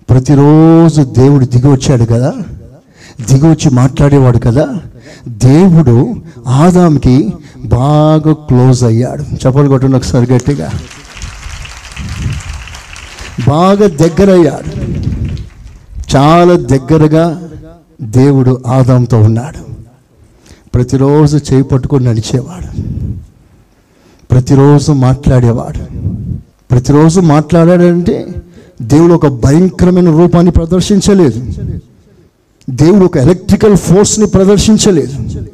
ప్రతిరోజు దేవుడు దిగి వచ్చాడు కదా? దిగి వచ్చి మాట్లాడేవాడు కదా? దేవుడు ఆదాంకి బాగా క్లోజ్ అయ్యాడు. చెప్పలు కొట్టండి ఒకసారి గట్టిగా. బాగా దగ్గరయ్యాడు చాలా దగ్గరగా దేవుడు ఆదాంతో ఉన్నాడు. ప్రతిరోజు చేయి పట్టుకొని నడిచేవాడు. ప్రతిరోజు మాట్లాడేవాడు. ప్రతిరోజు మాట్లాడాడంటే దేవుడు ఒక భయంకరమైన రూపాన్ని ప్రదర్శించలేదు. దేవుడు ఒక ఎలక్ట్రికల్ ఫోర్స్ని ప్రదర్శించలేదు.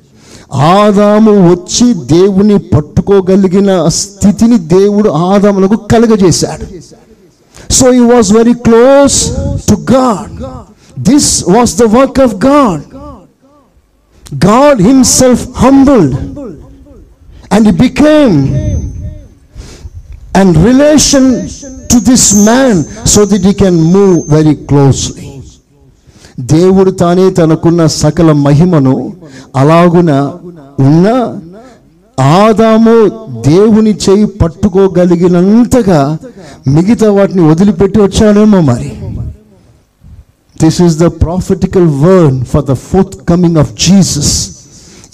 ఆదాము వచ్చి దేవుని పట్టుకోగలిగిన స్థితిని దేవుడు ఆదాములకు కలుగజేశాడు. so he was very close to God this was the work of God God himself humbled and he became and relation to this man so that he can move very closely దేవుడు తానే తనకున్న సకల మహిమను అలాగున ఉన్న ఆదాము దేవుని చేయి పట్టుకోగలిగినంతగా మిగతా వాటిని వదిలిపెట్టి వచ్చాడేమో మరి. This is the prophetical word for the fourth coming of Jesus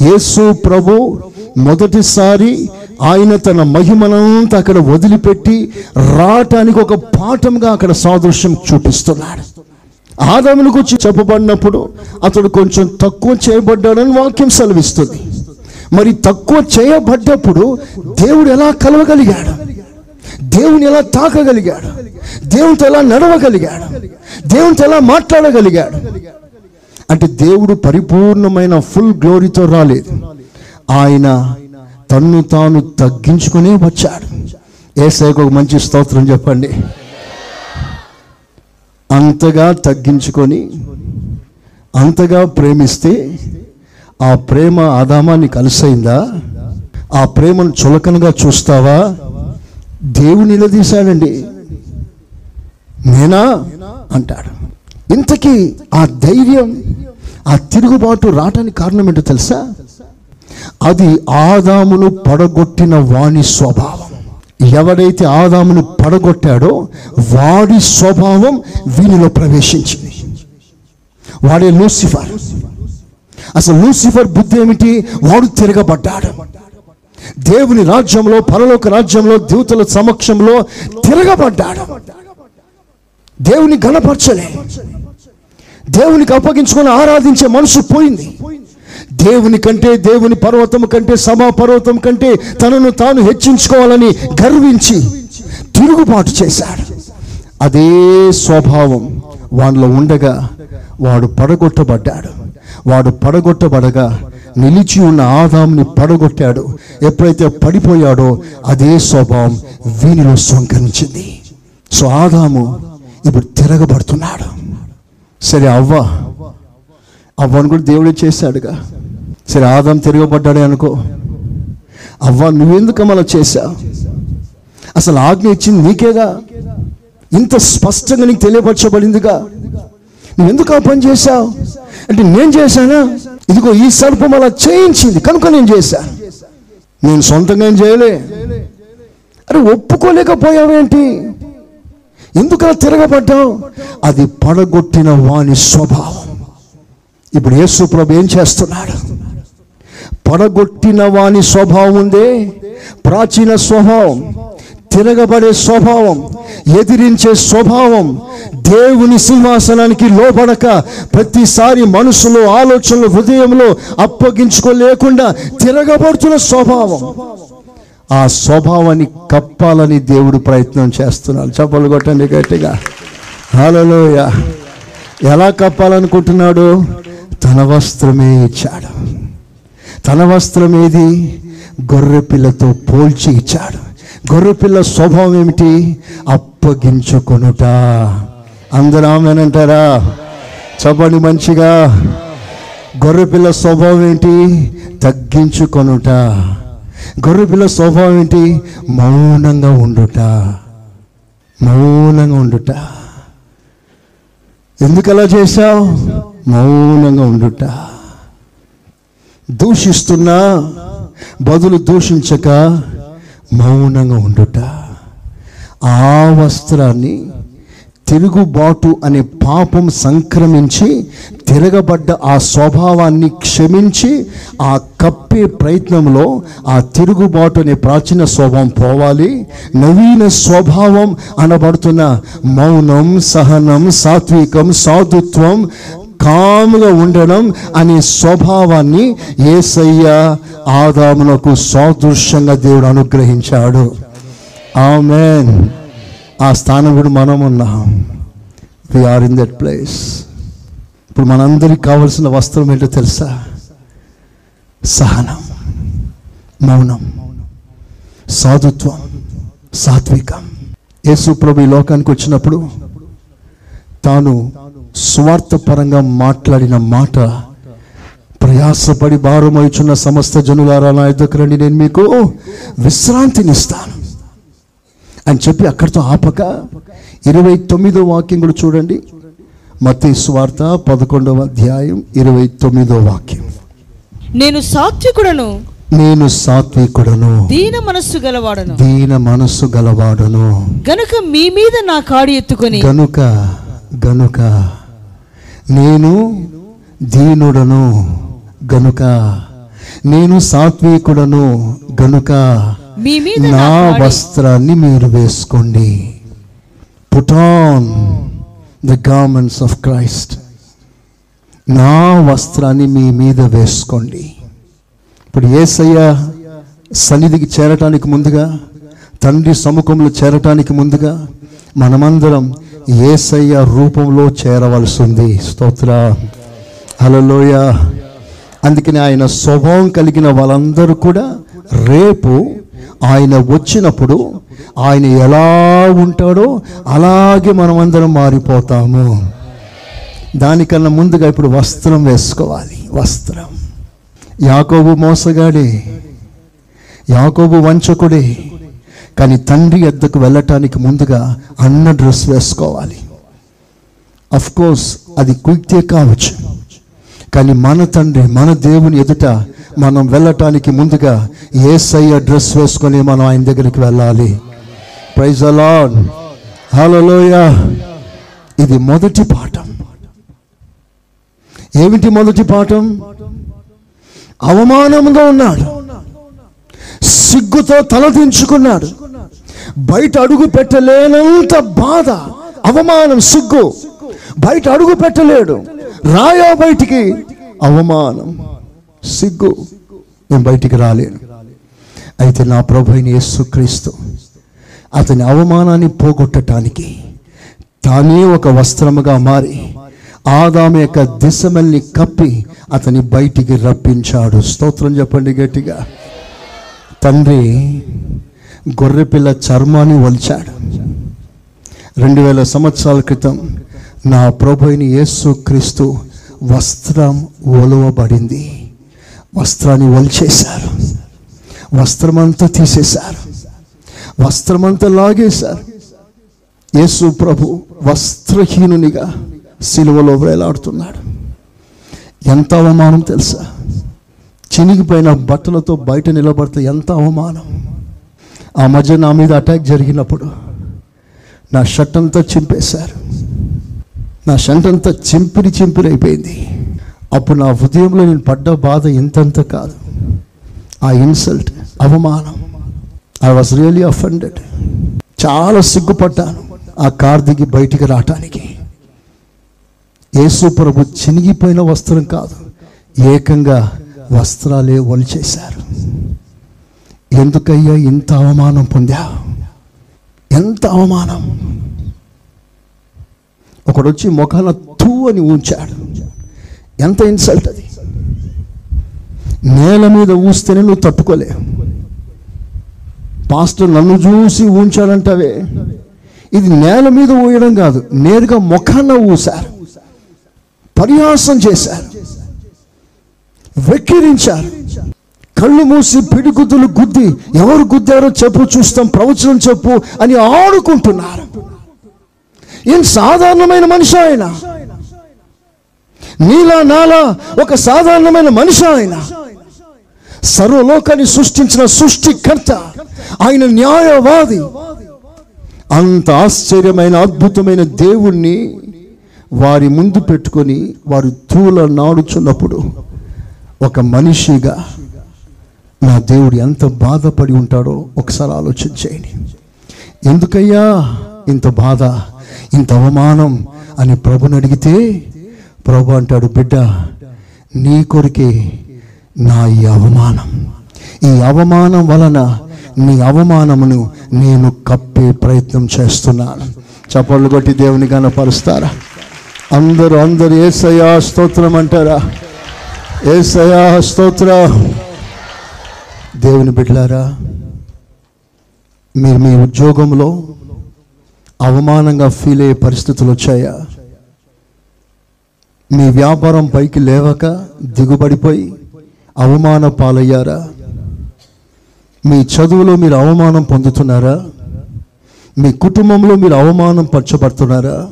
యేసు ప్రభు మొదటిసారి ఆయన తన మహిమనంతా అక్కడ వదిలిపెట్టి రావటానికి ఒక పాఠంగా అక్కడ సాదృశ్యం చూపిస్తున్నాడు. ఆదాముని గురించి చెప్పబడినప్పుడు అతడు కొంచెం తక్కువ చేయబడ్డాడని వాక్యం సెలవిస్తుంది. మరి తక్కువ చేయబడ్డప్పుడు దేవుడు ఎలా కలవగలిగాడు? దేవుని ఎలా తాకగలిగాడు? దేవునితో ఎలా నడవగలిగాడు? దేవునితో ఎలా మాట్లాడగలిగాడు? అంటే దేవుడు పరిపూర్ణమైన ఫుల్ గ్లోరీతో రాలేదు. ఆయన తన్ను తాను తగ్గించుకునే వచ్చాడు. ఏసైకి ఒక మంచి స్తోత్రం చెప్పండి. అంతగా తగ్గించుకొని అంతగా ప్రేమిస్తే ఆ ప్రేమ ఆదామాన్ని కలిసైందా? ఆ ప్రేమను చులకనగా చూస్తావా? దేవుని నిలదీశాడండి. నేనా? అంటాడు. ఇంతకీ ఆ ధైర్యం ఆ తిరుగుబాటు రావటానికి కారణం ఏంటో తెలుసా? అది ఆదామును పడగొట్టిన వాణి స్వభావం. ఎవడైతే ఆదామును పడగొట్టాడో వాడి స్వభావం వీనిలో ప్రవేశించింది. వాడే లూసిఫర్. అసలు లూసిఫర్ బుద్ధి ఏమిటి? వాడు తిరగబడ్డాడు. దేవుని రాజ్యంలో పరలోక రాజ్యంలో దేవతల సమక్షంలో తిరగబడ్డాడు. దేవుని గణపరచలే. దేవునికి అప్పగించుకొని ఆరాధించే మనసు పోయింది. దేవుని కంటే దేవుని పర్వతం కంటే సమా పర్వతం కంటే తనను తాను హెచ్చించుకోవాలని గర్వించి తిరుగుబాటు చేశాడు. అదే స్వభావం వాళ్ళలో ఉండగా వాడు పడగొట్టబడ్డాడు. వాడు పడగొట్టబడగా నిలిచి ఉన్న ఆదాంని పడగొట్టాడు. ఎప్పుడైతే పడిపోయాడో అదే స్వభావం వీనిలో సంకరించింది సో ఆదాము ఇప్పుడు తిరగబడుతున్నాడు. సరే అవ్వ అవ్వను కూడా దేవుడే చేశాడుగా. సరే ఆదాం తిరగబడ్డాడే అనుకో. అవ్వ నువ్వెందుకు అలా చేశావు? అసలు ఆజ్ఞ ఇచ్చింది నీకేగా? ఇంత స్పష్టంగా నీకు తెలియపరచబడిందిగా. నువ్వెందుకు ఆ పని చేశావు? అంటే నేను చేశానా? ఇదిగో ఈ సర్పం అలా చేయించింది. కనుక నేను చేశా. నేను సొంతంగా ఏం చేయలే. అరే ఒప్పుకోలేకపోయావేంటి? ఎందుకు అలా తిరగబడ్డావు? అది పడగొట్టిన వాని స్వభావం. ఇప్పుడు యేసు ప్రభు ఏం చేస్తున్నాడు? పడగొట్టిన వాని స్వభావం ఉందే ప్రాచీన స్వభావం. తిరగబడే స్వభావం ఎదిరించే స్వభావం దేవుని సింహాసనానికి లోబడక ప్రతిసారి మనసులో ఆలోచనలు హృదయంలో అప్పగించుకోలేకుండా తిరగబడుతున్న స్వభావం. ఆ స్వభావాన్ని కప్పాలని దేవుడు ప్రయత్నం చేస్తున్నాడు. చప్పలు కొట్టండి గట్టిగా. హలోయ ఎలా కప్పాలనుకుంటున్నాడు? తన వస్త్రమే ఇచ్చాడు. తన వస్త్రం ఏది? గొర్రె పిల్లతో పోల్చి ఇచ్చాడు. గొర్రె పిల్ల స్వభావం ఏమిటి? అప్పగించుకొనుట. అందరూ ఆమెనంటారా చెప్పండి మంచిగా. గొర్రె పిల్ల స్వభావం ఏంటి తగ్గించుకొనుట. గొర్రె పిల్ల స్వభావం ఏంటి మౌనంగా ఉండుట. మౌనంగా ఉండుట. ఎందుకు అలా చేశావు? మౌనంగా ఉండుట. దూషిస్తున్నా బదులు దూషించక మౌనంగా ఉండుట. ఆ వస్త్రాన్ని తిరుగుబాటు అనే పాపం సంక్రమించి తిరగబడ్డ ఆ స్వభావాన్ని క్షమించి ఆ కప్పే ప్రయత్నంలో ఆ తిరుగుబాటు అనే ప్రాచీన స్వభావం పోవాలి. నవీన స్వభావం అనబడుతున్న మౌనం సహనం సాత్వికం సాధుత్వం కాముగా ఉండడం అనే స్వభావాన్ని ఏసయ్య ఆదామునకు సాదృశ్యంగా దేవుడు అనుగ్రహించాడు. ఆమెన్. ఆ స్థానం కూడా మనం ఉన్నాం. ఆర్ ఇన్ దట్ ప్లేస్ ఇప్పుడు మనందరికి కావాల్సిన వస్త్రం ఏంటో తెలుసా? సహనం. మౌనం. సాధుత్వం. సాత్వికం. యేసు ప్రభు ఈ లోకానికి వచ్చినప్పుడు తాను స్వార్థపరంగా మాట్లాడిన మాట. ప్రయాసపడి భారమవుచున్న సమస్త జనులారా నా ఎద్దకు రండి నేను మీకు విశ్రాంతినిస్తాను. అని చెప్పి అక్కడితో ఆపక ఇరవై తొమ్మిదో వాక్యం కూడా చూడండి. మతి స్వార్థ పదకొండవ అధ్యాయం ఇరవై తొమ్మిదో వాక్యం. నేను సాత్వికుడను. నేను సాత్వికుడను. దీన మనస్సు గలవాడను. దీన మనస్సు గలవాడును. గనుక మీ మీద నా కాడి ఎత్తుకొని. గనుక గనుక నేను దీనుడను గనుక. నేను సాత్వికుడను గనుక. నా వస్త్రాన్ని మీరు వేసుకోండి. Put on the garments of Christ నా వస్త్రాన్ని మీ మీద వేసుకోండి. ఇప్పుడు ఏసయ్య సన్నిధికి చేరటానికి ముందుగా తండ్రి సముఖంలో చేరటానికి ముందుగా మనమందరం ఏసయ్య రూపంలో చేరవలసింది. స్తోత్ర. హలోయ అందుకని ఆయన స్వభావం కలిగిన వాళ్ళందరూ కూడా రేపు ఆయన వచ్చినప్పుడు ఆయన ఎలా ఉంటాడో అలాగే మనమందరం మారిపోతాము. దానికన్నా ముందుగా ఇప్పుడు వస్త్రం వేసుకోవాలి. వస్త్రం. యాకోబు మోసగాడే. యాకోబు వంచకుడే. కానీ తండ్రి ఎద్దకు వెళ్ళటానికి ముందుగా అన్న డ్రెస్ వేసుకోవాలి. అఫ్ కోర్స్ అది కుయితే కావచ్చు. కానీ మన తండ్రి మన దేవుని ఎదుట మనం వెళ్ళటానికి ముందుగా ఏసయ్య డ్రెస్ వేసుకొని మనం ఆయన దగ్గరికి వెళ్ళాలి. ప్రైజ్ అలాన్ హలోయ ఇది మొదటి పాఠం. ఏమిటి మొదటి పాఠం? అవమానంగా ఉన్నాడు. సిగ్గుతో తలదించుకున్నాడు బయట అడుగు పెట్టలేనంత బాధ అవమానం సిగ్గు. బయట అడుగు పెట్టలేడు. రాయా బయటికి అవమానం సిగ్గు. నేను బయటికి రాలేను. అయితే నా ప్రభు అయిన యేసుక్రీస్తు అతని అవమానాన్ని పోగొట్టడానికి తానే ఒక వస్త్రముగా మారి ఆదాము యొక్క దిశమల్ని కప్పి అతని బయటికి రప్పించాడు. స్తోత్రం చెప్పండి గట్టిగా. తండ్రి గొర్రెపిల్ల చర్మాన్ని వలిచాడు. రెండు వేల సంవత్సరాల క్రితం నా ప్రభుని యేసు క్రీస్తు వస్త్రం ఒలవబడింది. వస్త్రాన్ని వలిచేశారు. వస్త్రమంతా తీసేశారు. వస్త్రమంతా లాగేశారు. యేసు ప్రభు వస్త్రహీనునిగా సిలువలో వేలాడుతున్నాడు. ఎంత అవమానం తెలుసా? చినిగిపోయిన బట్టలతో బయట నిలబడితే ఎంత అవమానం? ఆ మధ్య నా మీద అటాక్ జరిగినప్పుడు నా షర్ట్ అంతా చింపేశారు. నా షర్ట్ అంతా చింపిరి చింపిరి అయిపోయింది. అప్పుడు నా హృదయంలో నేను పడ్డ బాధ ఇంతంత కాదు. ఆ ఇన్సల్ట్ అవమానం. ఐ వాస్ రియలీ అఫెండెడ్ చాలా సిగ్గుపడ్డాను ఆ కార్ దిగి బయటికి రావటానికి. యేసు ప్రభు చినిగిపోయిన వస్త్రం కాదు ఏకంగా వస్త్రాలే ఒలిచేశారు. ఎందుకయ్యా ఇంత అవమానం పొందా? ఎంత అవమానం? ఒకడు వచ్చి ముఖాన తూ అని ఉంచాడు ఎంత ఇన్సల్ట్ అది? నేల మీద ఊస్తేనే నువ్వు తట్టుకోలేవు పాస్టర్ నన్ను చూసి ఊంచాడంటావే. ఇది నేల మీద ఊయడం కాదు నేరుగా ముఖాన ఊశారు. పరిహాసం చేశారు. వెక్కిరించారు. కళ్ళు మూసి పిడిగుద్దులు గుద్ది ఎవరు గుద్దారో చెప్పు చూస్తాం ప్రవచనం చెప్పు అని ఆడుకుంటున్నారు. ఏం సాధారణమైన మనిషి ఆయన? నీలా నాలా ఒక సాధారణమైన మనిషి ఆయన. సర్వలోకాన్ని సృష్టించిన సృష్టికర్త. ఆయన న్యాయవాది. అంత ఆశ్చర్యమైన అద్భుతమైన దేవుణ్ణి వారి ముందు పెట్టుకొని వారు తూల నాడుచున్నప్పుడు ఒక మనిషిగా నా దేవుడు ఎంత బాధపడి ఉంటాడో ఒకసారి ఆలోచన చేయండి. ఎందుకయ్యా ఇంత బాధ ఇంత అవమానం అని ప్రభుని అడిగితే ప్రభు అంటాడు బిడ్డ నీ కొరికే నా ఈ అవమానం. ఈ అవమానం వలన నీ అవమానమును నేను కప్పే ప్రయత్నం చేస్తున్నాను. చప్పళ్ళు కొట్టి దేవుని కనపరుస్తారా అందరూ అందరూ ఏసయా స్తోత్రం అంటారా? ఏసయా స్తోత్రం. దేవుని బిడ్డలారా మీరు మీ ఉద్యోగంలో అవమానంగా ఫీల్ అయ్యే పరిస్థితులు వచ్చాయా? మీ వ్యాపారం పైకి లేవక దిగుబడిపోయి అవమాన పాలయ్యారా? మీ చదువులో మీరు అవమానం పొందుతున్నారా? మీ కుటుంబంలో మీరు అవమానం పరచబడుతున్నారా?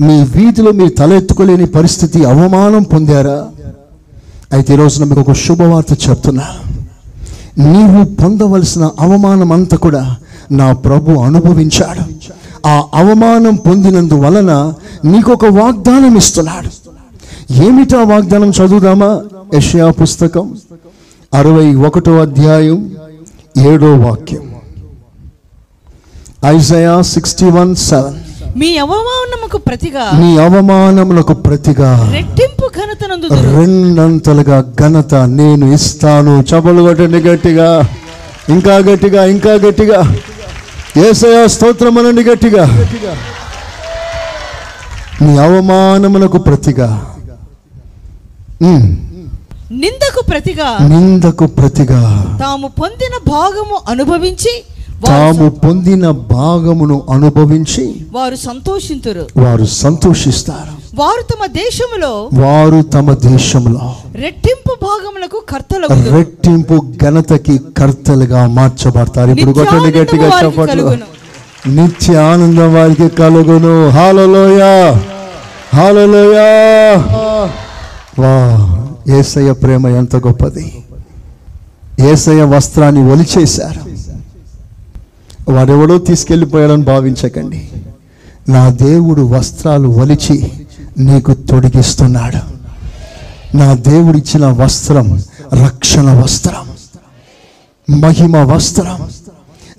మీ వీధిలో మీరు తల ఎత్తుకోలేని పరిస్థితి అవమానం పొందారా? అయితే ఈరోజున రోజున మీకు ఒక శుభవార్త చెప్తున్నా. నీవు పొందవలసిన అవమానం అంతా కూడా నా ప్రభు అనుభవించాడు. ఆ అవమానం పొందినందువలన నీకు ఒక వాగ్దానం ఇస్తున్నాడు ఏమిటా వాగ్దానం చదువుదామా? యషయా పుస్తకం అరవై ఒకటో అధ్యాయం ఏడో వాక్యం. Isaiah sixty one seven. మీ అవమానముకు ప్రతిగా. నీ అవమానములకు ప్రతిగా. రెట్టింపు ఘనతనందు రెండంతలుగా ఘనత నేను ఇస్తాను. చపలు కొట్టండి గట్టిగా. ఇంకా గట్టిగా ఇంకా గట్టిగా. ఏసయ స్తోత్రం అనండి గట్టిగా. నీ అవమానములకు ప్రతిగా. నిందకు ప్రతిగా. నిందకు ప్రతిగా. తాము పొందిన భాగము అనుభవించి తాము పొందిన భాగమును అనుభవించి వారు సంతోషింతురు. వారు సంతోషిస్తారు. వారు తమ దేశములో వారు తమ దేశంలో రెట్టింపు భాగములకు కర్తలు రెట్టింపు ఘనతకి కర్తలుగా మార్చబడతారు. ఇప్పుడు కొట్టండి గట్టిగా చెప్పట్లు నిత్య ఆనందం వారికి కలుగును. హాలలోయ! హాలలోయ! వా ఏసయ్య ప్రేమ ఎంత గొప్పది. ఏసయ్య వస్త్రాన్ని ఒలిచేశారు. వాడెవడో తీసుకెళ్ళిపోయాడని భావించకండి. నా దేవుడు వస్త్రాలు ఒలిచి నీకు తొడిగిస్తున్నాడు. నా దేవుడిచ్చిన వస్త్రం రక్షణ వస్త్రం మహిమ వస్త్రం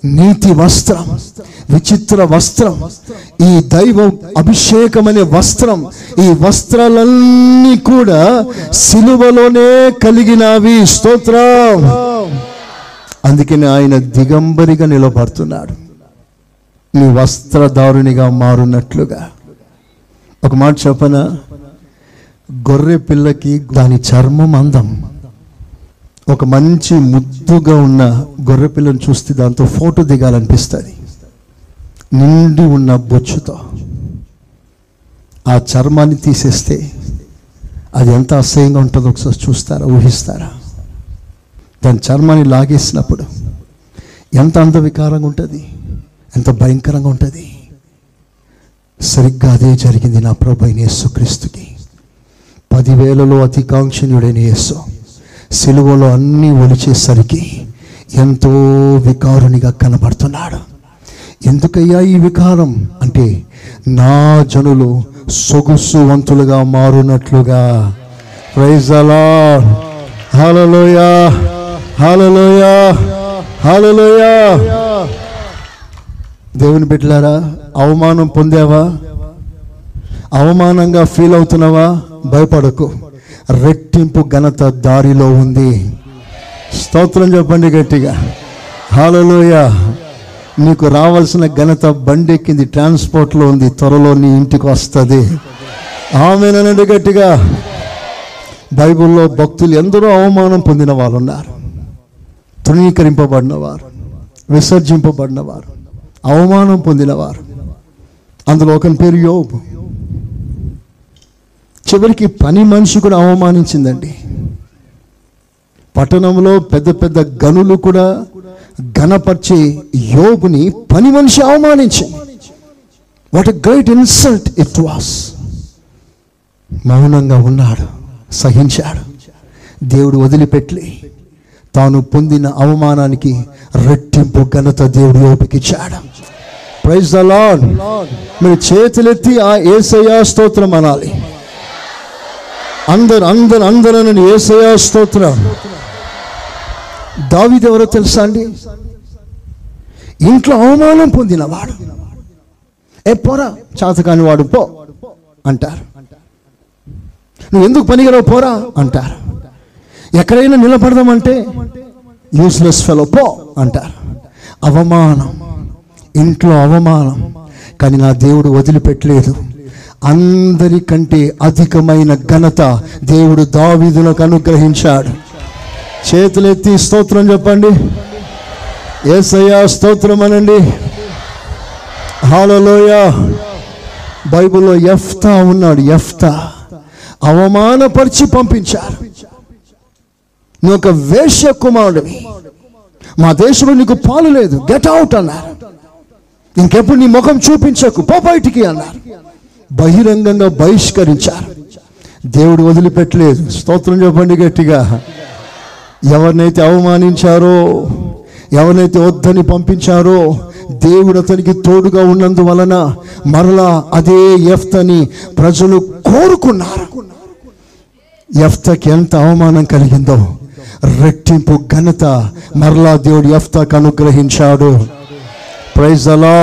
నీతి వస్త్రం విచిత్ర వస్త్రం ఈ దైవ అభిషేకం అనే వస్త్రం ఈ వస్త్రాలన్నీ కూడా సిలువలోనే కలిగినవి. స్తోత్రం. అందుకని ఆయన దిగంబరిగా నిలబడుతున్నాడు. నీ వస్త్రధారునిగా మారునట్లుగా ఒక మాట చెప్పన? గొర్రె పిల్లకి దాని చర్మం అందం. ఒక మంచి ముద్దుగా ఉన్న గొర్రె పిల్లను చూస్తే దాంతో ఫోటో దిగాలనిపిస్తుంది. నిండి ఉన్న బొచ్చుతో. ఆ చర్మాన్ని తీసేస్తే అది ఎంత అసహ్యంగా ఉంటుందో ఒకసారి చూస్తారా ఊహిస్తారా? దాని చర్మాన్ని లాగేసినప్పుడు ఎంత అందవికారంగా ఉంటుంది? ఎంత భయంకరంగా ఉంటుంది? సరిగ్గా అదే జరిగింది నా ప్రభు యేసుక్రీస్తుకి. పదివేలలో అతికాంక్షణ్యుడైన యేసు సిలువలో అన్నీ ఒలిచేసరికి ఎంతో వికారునిగా కనబడుతున్నాడు. ఎందుకయ్యా ఈ వికారం? అంటే నా జనులు సొగుసువంతులుగా మారునట్లుగా. ప్రైజ్ అలా హలోయా హాలలోయా హాలలోయా దేవుని బిడ్డలారా అవమానం పొందావా? అవమానంగా ఫీల్ అవుతున్నావా? భయపడకు. రెట్టింపు ఘనత దారిలో ఉంది. స్తోత్రం చెప్పండి గట్టిగా. హాలలోయ నీకు రావాల్సిన ఘనత బండెక్కింది ట్రాన్స్పోర్ట్లో ఉంది. త్వరలో నీ ఇంటికి వస్తుంది. ఆమెనండి గట్టిగా. బైబిల్లో భక్తులు ఎందరో అవమానం పొందిన వాళ్ళు ఉన్నారు తృణీకరింపబడినవారు విసర్జింపబడినవారు అవమానం పొందినవారు. అందులో ఒక పేరు యోబు. చివరికి పని మనిషి కూడా అవమానించిందండి. పట్టణంలో పెద్ద పెద్ద గనులు కూడా ఘనపరిచే యోగుని పని మనిషి అవమానించింది. What great insult it was మౌనంగా ఉన్నాడు సహించాడు. దేవుడు వదిలిపెట్టి తాను పొందిన అవమానానికి రెట్టింపు ఘనత దేవుడు ఓపికిచ్చాడు ప్రైజ్ ద మీరు చేతులెత్తి ఆ ఏసయ్య స్తోత్రం అనాలి. అందరు అందరు అందరూ నన్ను ఏసయ్య స్తోత్రం. దావీదు ఎవరో తెలుసా అండి? ఇంట్లో అవమానం పొందినవాడు. ఏ పోరా చాతకాని వాడు పో అంటారు. నువ్వు ఎందుకు పనికిరావు పోరా అంటారు. ఎక్కడైనా నిలబడదామంటే యూస్లెస్ ఫెలో పో అంటారు. అవమానం. ఇంట్లో అవమానం. కానీ నా దేవుడు వదిలిపెట్టలేదు. అందరికంటే అధికమైన ఘనత దేవుడు దావీదులకు అనుగ్రహించాడు. చేతులెత్తి స్తోత్రం చెప్పండి. ఏసయ్యా స్తోత్రం అనండి. హాలలోయ. బైబిల్లో ఎఫ్తా ఉన్నాడు ఎఫ్తా అవమానపరిచి పంపించారు. నువ్వు ఒక వేశ్య కుమారుడివి మా దేశంలో నీకు పాలు లేదు. గెట్ అవుట్ అన్నారు. ఇంకెప్పుడు నీ ముఖం చూపించకు. పో బయటికి అన్నారు. బహిరంగంగా బహిష్కరించారు. దేవుడు వదిలిపెట్టలేదు. స్తోత్రం చెప్పండి గట్టిగా. ఎవరినైతే అవమానించారో ఎవరినైతే వద్దని పంపించారో దేవుడు అతనికి తోడుగా ఉన్నందువలన మరలా అదే ఎఫ్తని ప్రజలు కోరుకున్నారు. ఎఫ్తకి ఎంత అవమానం కలిగిందో. రెట్టింపు ఘనత మరలా దేవుడు ఎఫ్తాకు అనుగ్రహించాడు. ప్రైజ్ అలా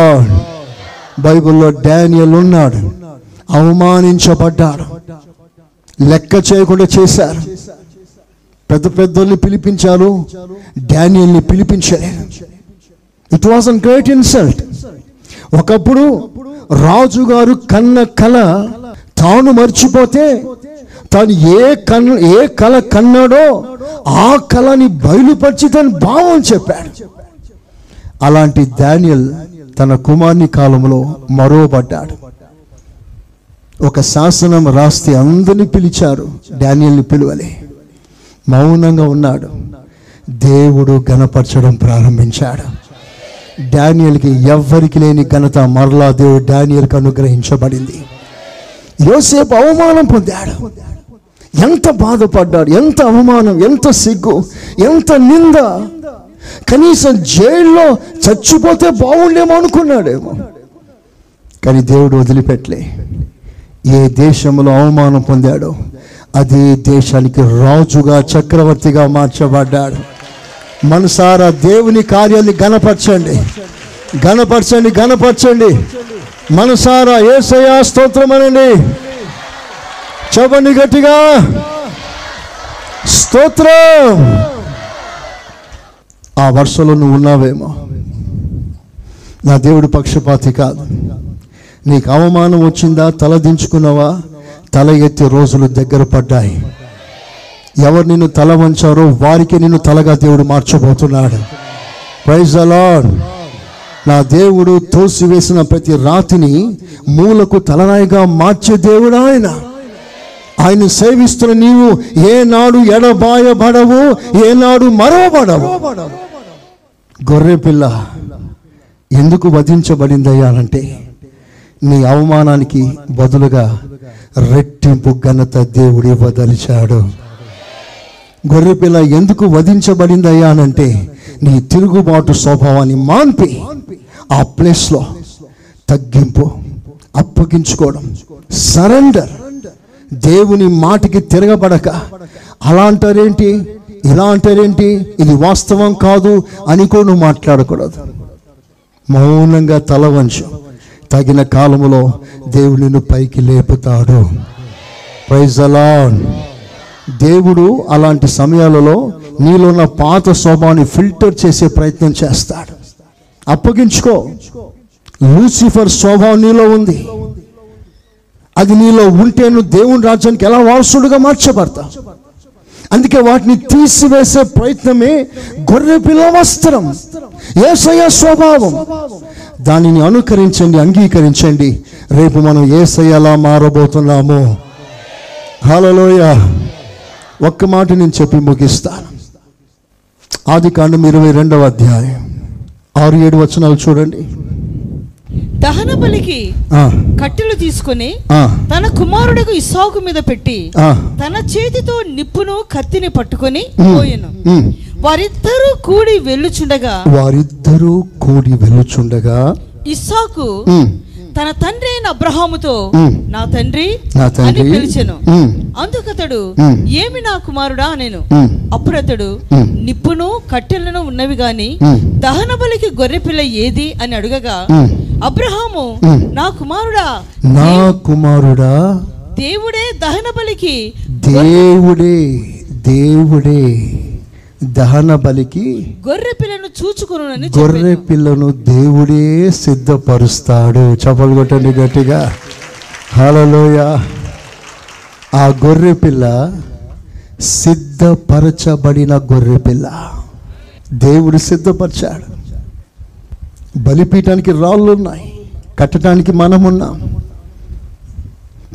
బైబిల్లో డానియల్ ఉన్నాడు. అవమానించబడ్డాడు. లెక్క చేయకుండా చేశారు. పెద్ద పెద్దల్ని పిలిపించారు. డానియల్ని పిలిపించలేదు it was an great insult ఒకప్పుడు రాజుగారు కన్న కళ తాను మర్చిపోతే తాను ఏ కన్ ఏ కళ కన్నాడో ఆ కళని బయలుపరిచి తన భావం చెప్పాడు. అలాంటి డానియల్ తన కుమార్ని కాలంలో మరోబడ్డాడు ఒక శాసనం రాస్తే అందరిని పిలిచారు డానియల్ని పిలువలే. మౌనంగా ఉన్నాడు. దేవుడు గణపరచడం ప్రారంభించాడు. డానియల్కి ఎవ్వరికి లేని ఘనత మరలా దేవుడు డానియల్కి అనుగ్రహించబడింది. యోసేపు అవమానం పొందాడు. ఎంత బాధపడ్డాడు ఎంత అవమానం ఎంత సిగ్గు ఎంత నింద. కనీసం జైల్లో చచ్చిపోతే బాగుండేమో అనుకున్నాడేమో. కానీ దేవుడు వదిలిపెట్టలే. ఏ దేశంలో అవమానం పొందాడో అదే దేశానికి రాజుగా చక్రవర్తిగా మార్చబడ్డాడు. మనసారా దేవుని కార్యాన్ని గనపరచండి గణపరచండి గణపరచండి మనసారా ఏసయా స్తోత్రం అనండి. చెప్పండి గట్టిగా. స్తోత్రం. ఆ వరుసలో నువ్వు ఉన్నావేమో? నా దేవుడు పక్షపాతి కాదు. నీకు అవమానం వచ్చిందా? తల దించుకున్నావా? తల ఎత్తి రోజులు దగ్గర పడ్డాయి. ఎవరు నిన్ను తల వంచారో వారికి నిన్ను తలగా దేవుడు మార్చబోతున్నాడు. ప్రైజ్ అలాడ్ నా దేవుడు తోసివేసిన ప్రతి రాతిని మూలకు తలరాయిగా మార్చే దేవుడు ఆయన. ఆయన సేవిస్తున్న నీవు ఏనాడు ఎడబాయబడవు ఏనాడు మరవబడవు. గొర్రె పిల్ల ఎందుకు వధించబడిందయ్యానంటే నీ అవమానానికి బదులుగా రెట్టింపు ఘనత దేవుడి వదలిచాడు గొర్రెపిల్ల ఎందుకు వధించబడిందయ్యానంటే నీ తిరుగుబాటు స్వభావాన్ని మాన్పి. ఆ ప్లేస్లో తగ్గింపు అప్పగించుకోవడం సరెండర్. దేవుని మాటికి తిరగబడక అలా అంటారేంటి ఇలా అంటారేంటి ఇది వాస్తవం కాదు అని కూడా నువ్వు మాట్లాడకూడదు. మౌనంగా తల వంచు. తగిన కాలములో దేవుడు నిన్ను పైకి లేపుతాడు. ప్రైజ్ దేవుడు అలాంటి సమయాలలో నీలో ఉన్న పాత స్వభావాన్ని ఫిల్టర్ చేసే ప్రయత్నం చేస్తాడు. అప్పగించుకో. లూసిఫర్ స్వభావం నీలో ఉంది. అది నీలో ఉంటే నువ్వు దేవుని రాజ్యానికి ఎలా వారసుడుగా మార్చబడతావు అందుకే వాటిని తీసివేసే ప్రయత్నమే గొర్రె పిల్ల వస్త్రం ఏసయ స్వభావం. దానిని అనుకరించండి అంగీకరించండి. రేపు మనం ఏసయ్యలా మారబోతున్నాము. హలోయ ఒక్క మాట నేను చెప్పి ముగిస్తాను ఆది కాండం ఇరవై రెండవ అధ్యాయం. ఆరు ఏడు వచనాలు చూడండి. దహన బలికి కట్టెలు తీసుకొని తన కుమారుడికి ఇసాకు మీద పెట్టి. తన చేతితో నిప్పును కత్తిని పట్టుకొని పోయెను. వారిద్దరూ కూడి వెళ్ళుచుండగా వారిద్దరూ కూడి వెళ్ళుచుండగా ఇస్సాకు ఉమ్, తన తండ్రి అయిన అబ్రహాముతో. నా తండ్రి అని పిలిచెను అందుకతడు ఉమ్. ఏమి నా కుమారుడా నేను అప్పుడు అతడు. నిప్పును కట్టెలను ఉన్నవి గాని. దహన బలికి గొర్రెపిల్ల ఏది అని అడుగగా. అబ్రహాము. నా కుమారుడా నా కుమారుడా దేవుడే దహన బలికి దేవుడే దేవుడే దహన బలికి గొర్రె పిల్లను చూచుకుని గొర్రె పిల్లను దేవుడే సిద్ధపరుస్తాడు. చపలు కొట్టండి గట్టిగా. హలోయ ఆ గొర్రె పిల్ల సిద్ధపరచబడిన గొర్రె పిల్ల. దేవుడు సిద్ధపరిచాడు. బలిపీఠానికి రాళ్ళు ఉన్నాయి కట్టడానికి మనం ఉన్నాం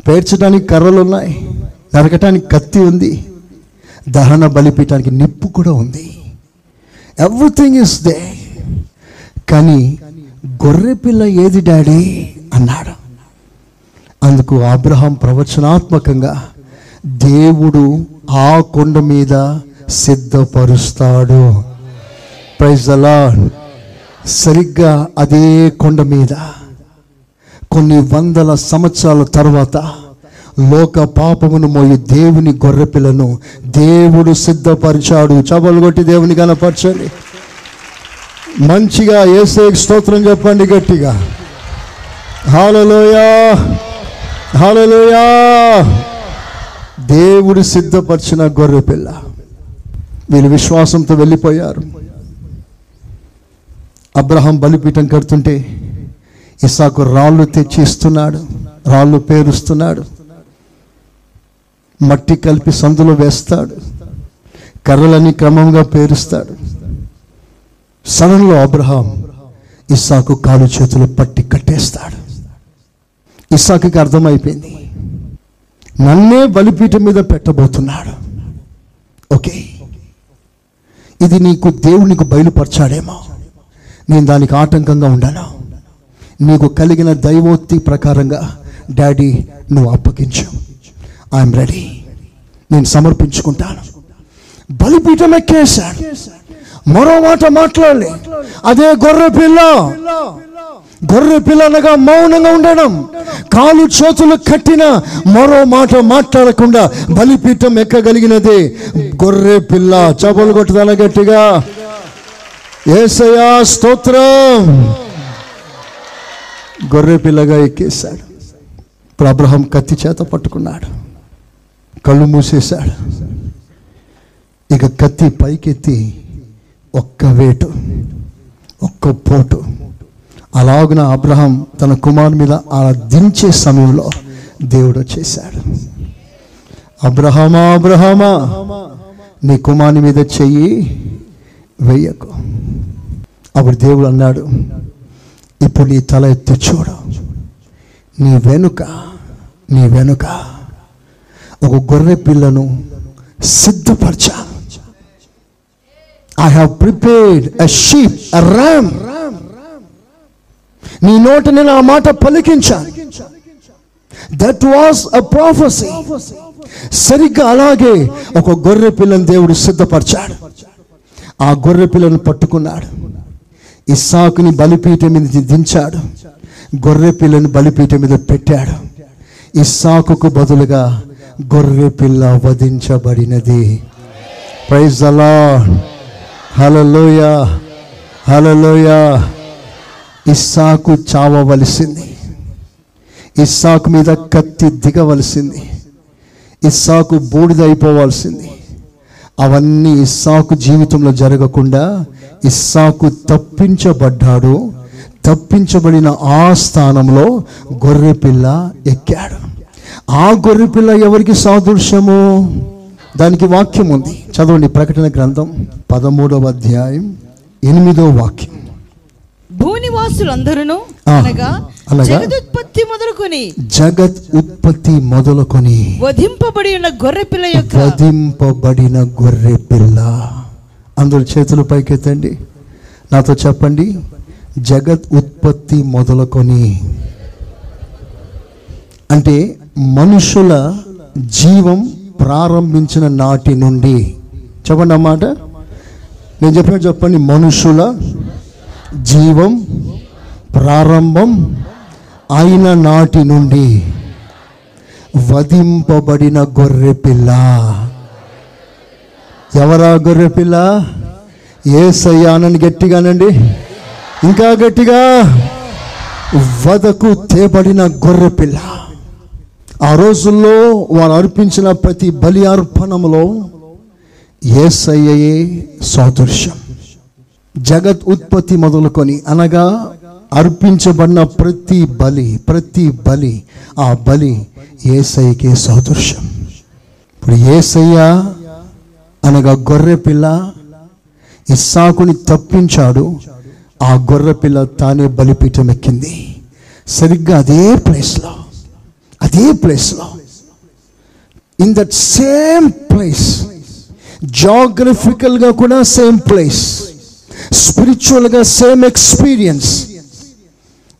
పేర్చడానికి కర్రలు ఉన్నాయి నరకటానికి కత్తి ఉంది. దహన బలిపీఠానికి నిప్పు కూడా ఉంది. ఎవ్రీథింగ్ ఇస్ దే కానీ గొర్రె పిల్ల ఏది డాడీ? అన్నాడు. అందుకు అబ్రహాం ప్రవచనాత్మకంగా దేవుడు ఆ కొండ మీద సిద్ధపరుస్తాడు. ప్రైజ్ అలా సరిగ్గా అదే కొండ మీద. కొన్ని వందల సంవత్సరాల తర్వాత లోక పాపమును మోయి దేవుని గొర్రెపిల్లను దేవుడు సిద్ధపరిచాడు. చబలు కొట్టి దేవుని కనపరచండి మంచిగా ఏసే స్తోత్రం చెప్పండి గట్టిగా. హాలలోయా హాలలోయా దేవుడు సిద్ధపరిచిన గొర్రెపిల్ల. వీళ్ళు విశ్వాసంతో వెళ్ళిపోయారు. అబ్రహం బలిపీఠం కడుతుంటే ఇసాకు రాళ్ళు తెచ్చి ఇస్తున్నాడు రాళ్ళు పేరుస్తున్నాడు. మట్టి కలిపి సందులో వేస్తాడు. కర్రలని క్రమంగా పేరుస్తాడు. సడన్లో అబ్రహాం ఇస్సాకు కాలు చేతులు పట్టి కట్టేస్తాడు. ఇస్సాకుకి అర్థమైపోయింది. నన్నే బలిపీఠం మీద పెట్టబోతున్నాడు. ఓకే. ఇది నీకు దేవుడు నీకు బయలుపరచాడేమో. నేను దానికి ఆటంకంగా ఉండాను. నీకు కలిగిన దైవోక్తి ప్రకారంగా డాడీ నువ్వు అప్పగించు. I'm ready. నేను సమర్పించుకుంటాను. బలిపీఠం ఎక్కేశాడు. మరో మాట మాట్లాడలే. అదే గొర్రె పిల్ల. గొర్రె పిల్ల అనగా మౌనంగా ఉండడం. కాలు చేతులు కట్టిన మరో మాట మాట్లాడకుండా బలిపీఠం ఎక్కగలిగినదే గొర్రె పిల్ల. చపలు కొట్టుదల గట్టిగా. ఏసయా స్తోత్రం. గొర్రె పిల్లగా ఎక్కేశాడు. ఇప్పుడు అబ్రహం కత్తి చేత పట్టుకున్నాడు. కళ్ళు మూసేశాడు ఇక కత్తి పైకెత్తి ఒక్క వేటు ఒక్క పోటు. అలాగున అబ్రహం తన కుమారు మీద అలా దించే సమయంలో దేవుడు వచ్చేసాడు అబ్రహమా అబ్రహమా నీ కుమారుని మీద చెయ్యి వెయ్యకు అప్పుడు దేవుడు అన్నాడు ఇప్పుడు నీ తల ఎత్తి చూడు. నీ వెనుక నీ వెనుక. ఒక గొర్రె పిల్లను సిద్ధపరచా. I have prepared a sheep ram ram నీ నోట నేను ఆ మాట పలికించాను దట్ వాస్ అ ప్రాఫెసీ సరిగ్గా అలాగే ఒక గొర్రె పిల్లని దేవుడు సిద్ధపరిచాడు. ఆ గొర్రె పిల్లను పట్టుకున్నాడు. ఇస్సాకుని బలిపీఠం మీద దించాడు. గొర్రె పిల్లని బలిపీఠం మీద పెట్టాడు. ఇస్సాకుకు బదులుగా గొర్రె పిల్ల వధించబడినది. ప్రైజ్ అలా హలలోయ హలలోయ ఇస్సాకు చావవలసింది. ఇస్సాకు మీద కత్తి దిగవలసింది. ఇస్సాకు బూడిదైపోవాల్సింది. అవన్నీ ఇస్సాకు జీవితంలో జరగకుండా ఇస్సాకు తప్పించబడ్డాడు. తప్పించబడిన ఆ స్థానంలో గొర్రె పిల్ల ఎక్కాడు. ఆ గొర్రె పిల్ల ఎవరికి సాదృశ్యము? దానికి వాక్యం ఉంది. చదవండి ప్రకటన గ్రంథం పదమూడవ అధ్యాయం ఎనిమిదో వాక్యం. భూనివాసులందరూ అనగా? జగదుత్పత్తి మొదలుకొని జగత్ ఉత్పత్తి మొదలుకొని వధింపబడి ఉన్న గొర్రె పిల్ల యొక్క వధింపబడిన గొర్రె పిల్ల. అందరు చేతులు పైకెత్తండి. నాతో చెప్పండి. జగత్ ఉత్పత్తి మొదలుకొని. అంటే మనుషుల జీవం ప్రారంభించిన నాటి నుండి. చెప్పండి అన్నమాట నేను చెప్పినట్టు చెప్పండి. మనుషుల జీవం ప్రారంభం అయిన నాటి నుండి. వధింపబడిన గొర్రె పిల్ల. ఎవరా గొర్రె పిల్ల? ఏ సయ్యానని గట్టిగానండి. ఇంకా గట్టిగా. వదకు తేబడిన గొర్రె పిల్ల. ఆ రోజుల్లో వారు అర్పించిన ప్రతి బలి అర్పణములో ఏసయ్యయే సాదృశ్యం. జగత్ ఉత్పత్తి మొదలుకొని అనగా అర్పించబడిన ప్రతి బలి ప్రతి బలి ఆ బలి ఏసైకే సాదృశ్యం. ఇప్పుడు ఏసయ్య అనగా గొర్రె పిల్ల ఇస్సాకుని తప్పించాడు ఆ గొర్రె పిల్ల తానే బలిపీఠం ఎక్కింది. సరిగ్గా అదే ప్లేస్లో అదే ప్లేస్లో ఇన్ దట్ సేమ్ ప్లేస్ జాగ్రఫికల్గా కూడా సేమ్ ప్లేస్ స్పిరిచువల్గా సేమ్ ఎక్స్పీరియన్స్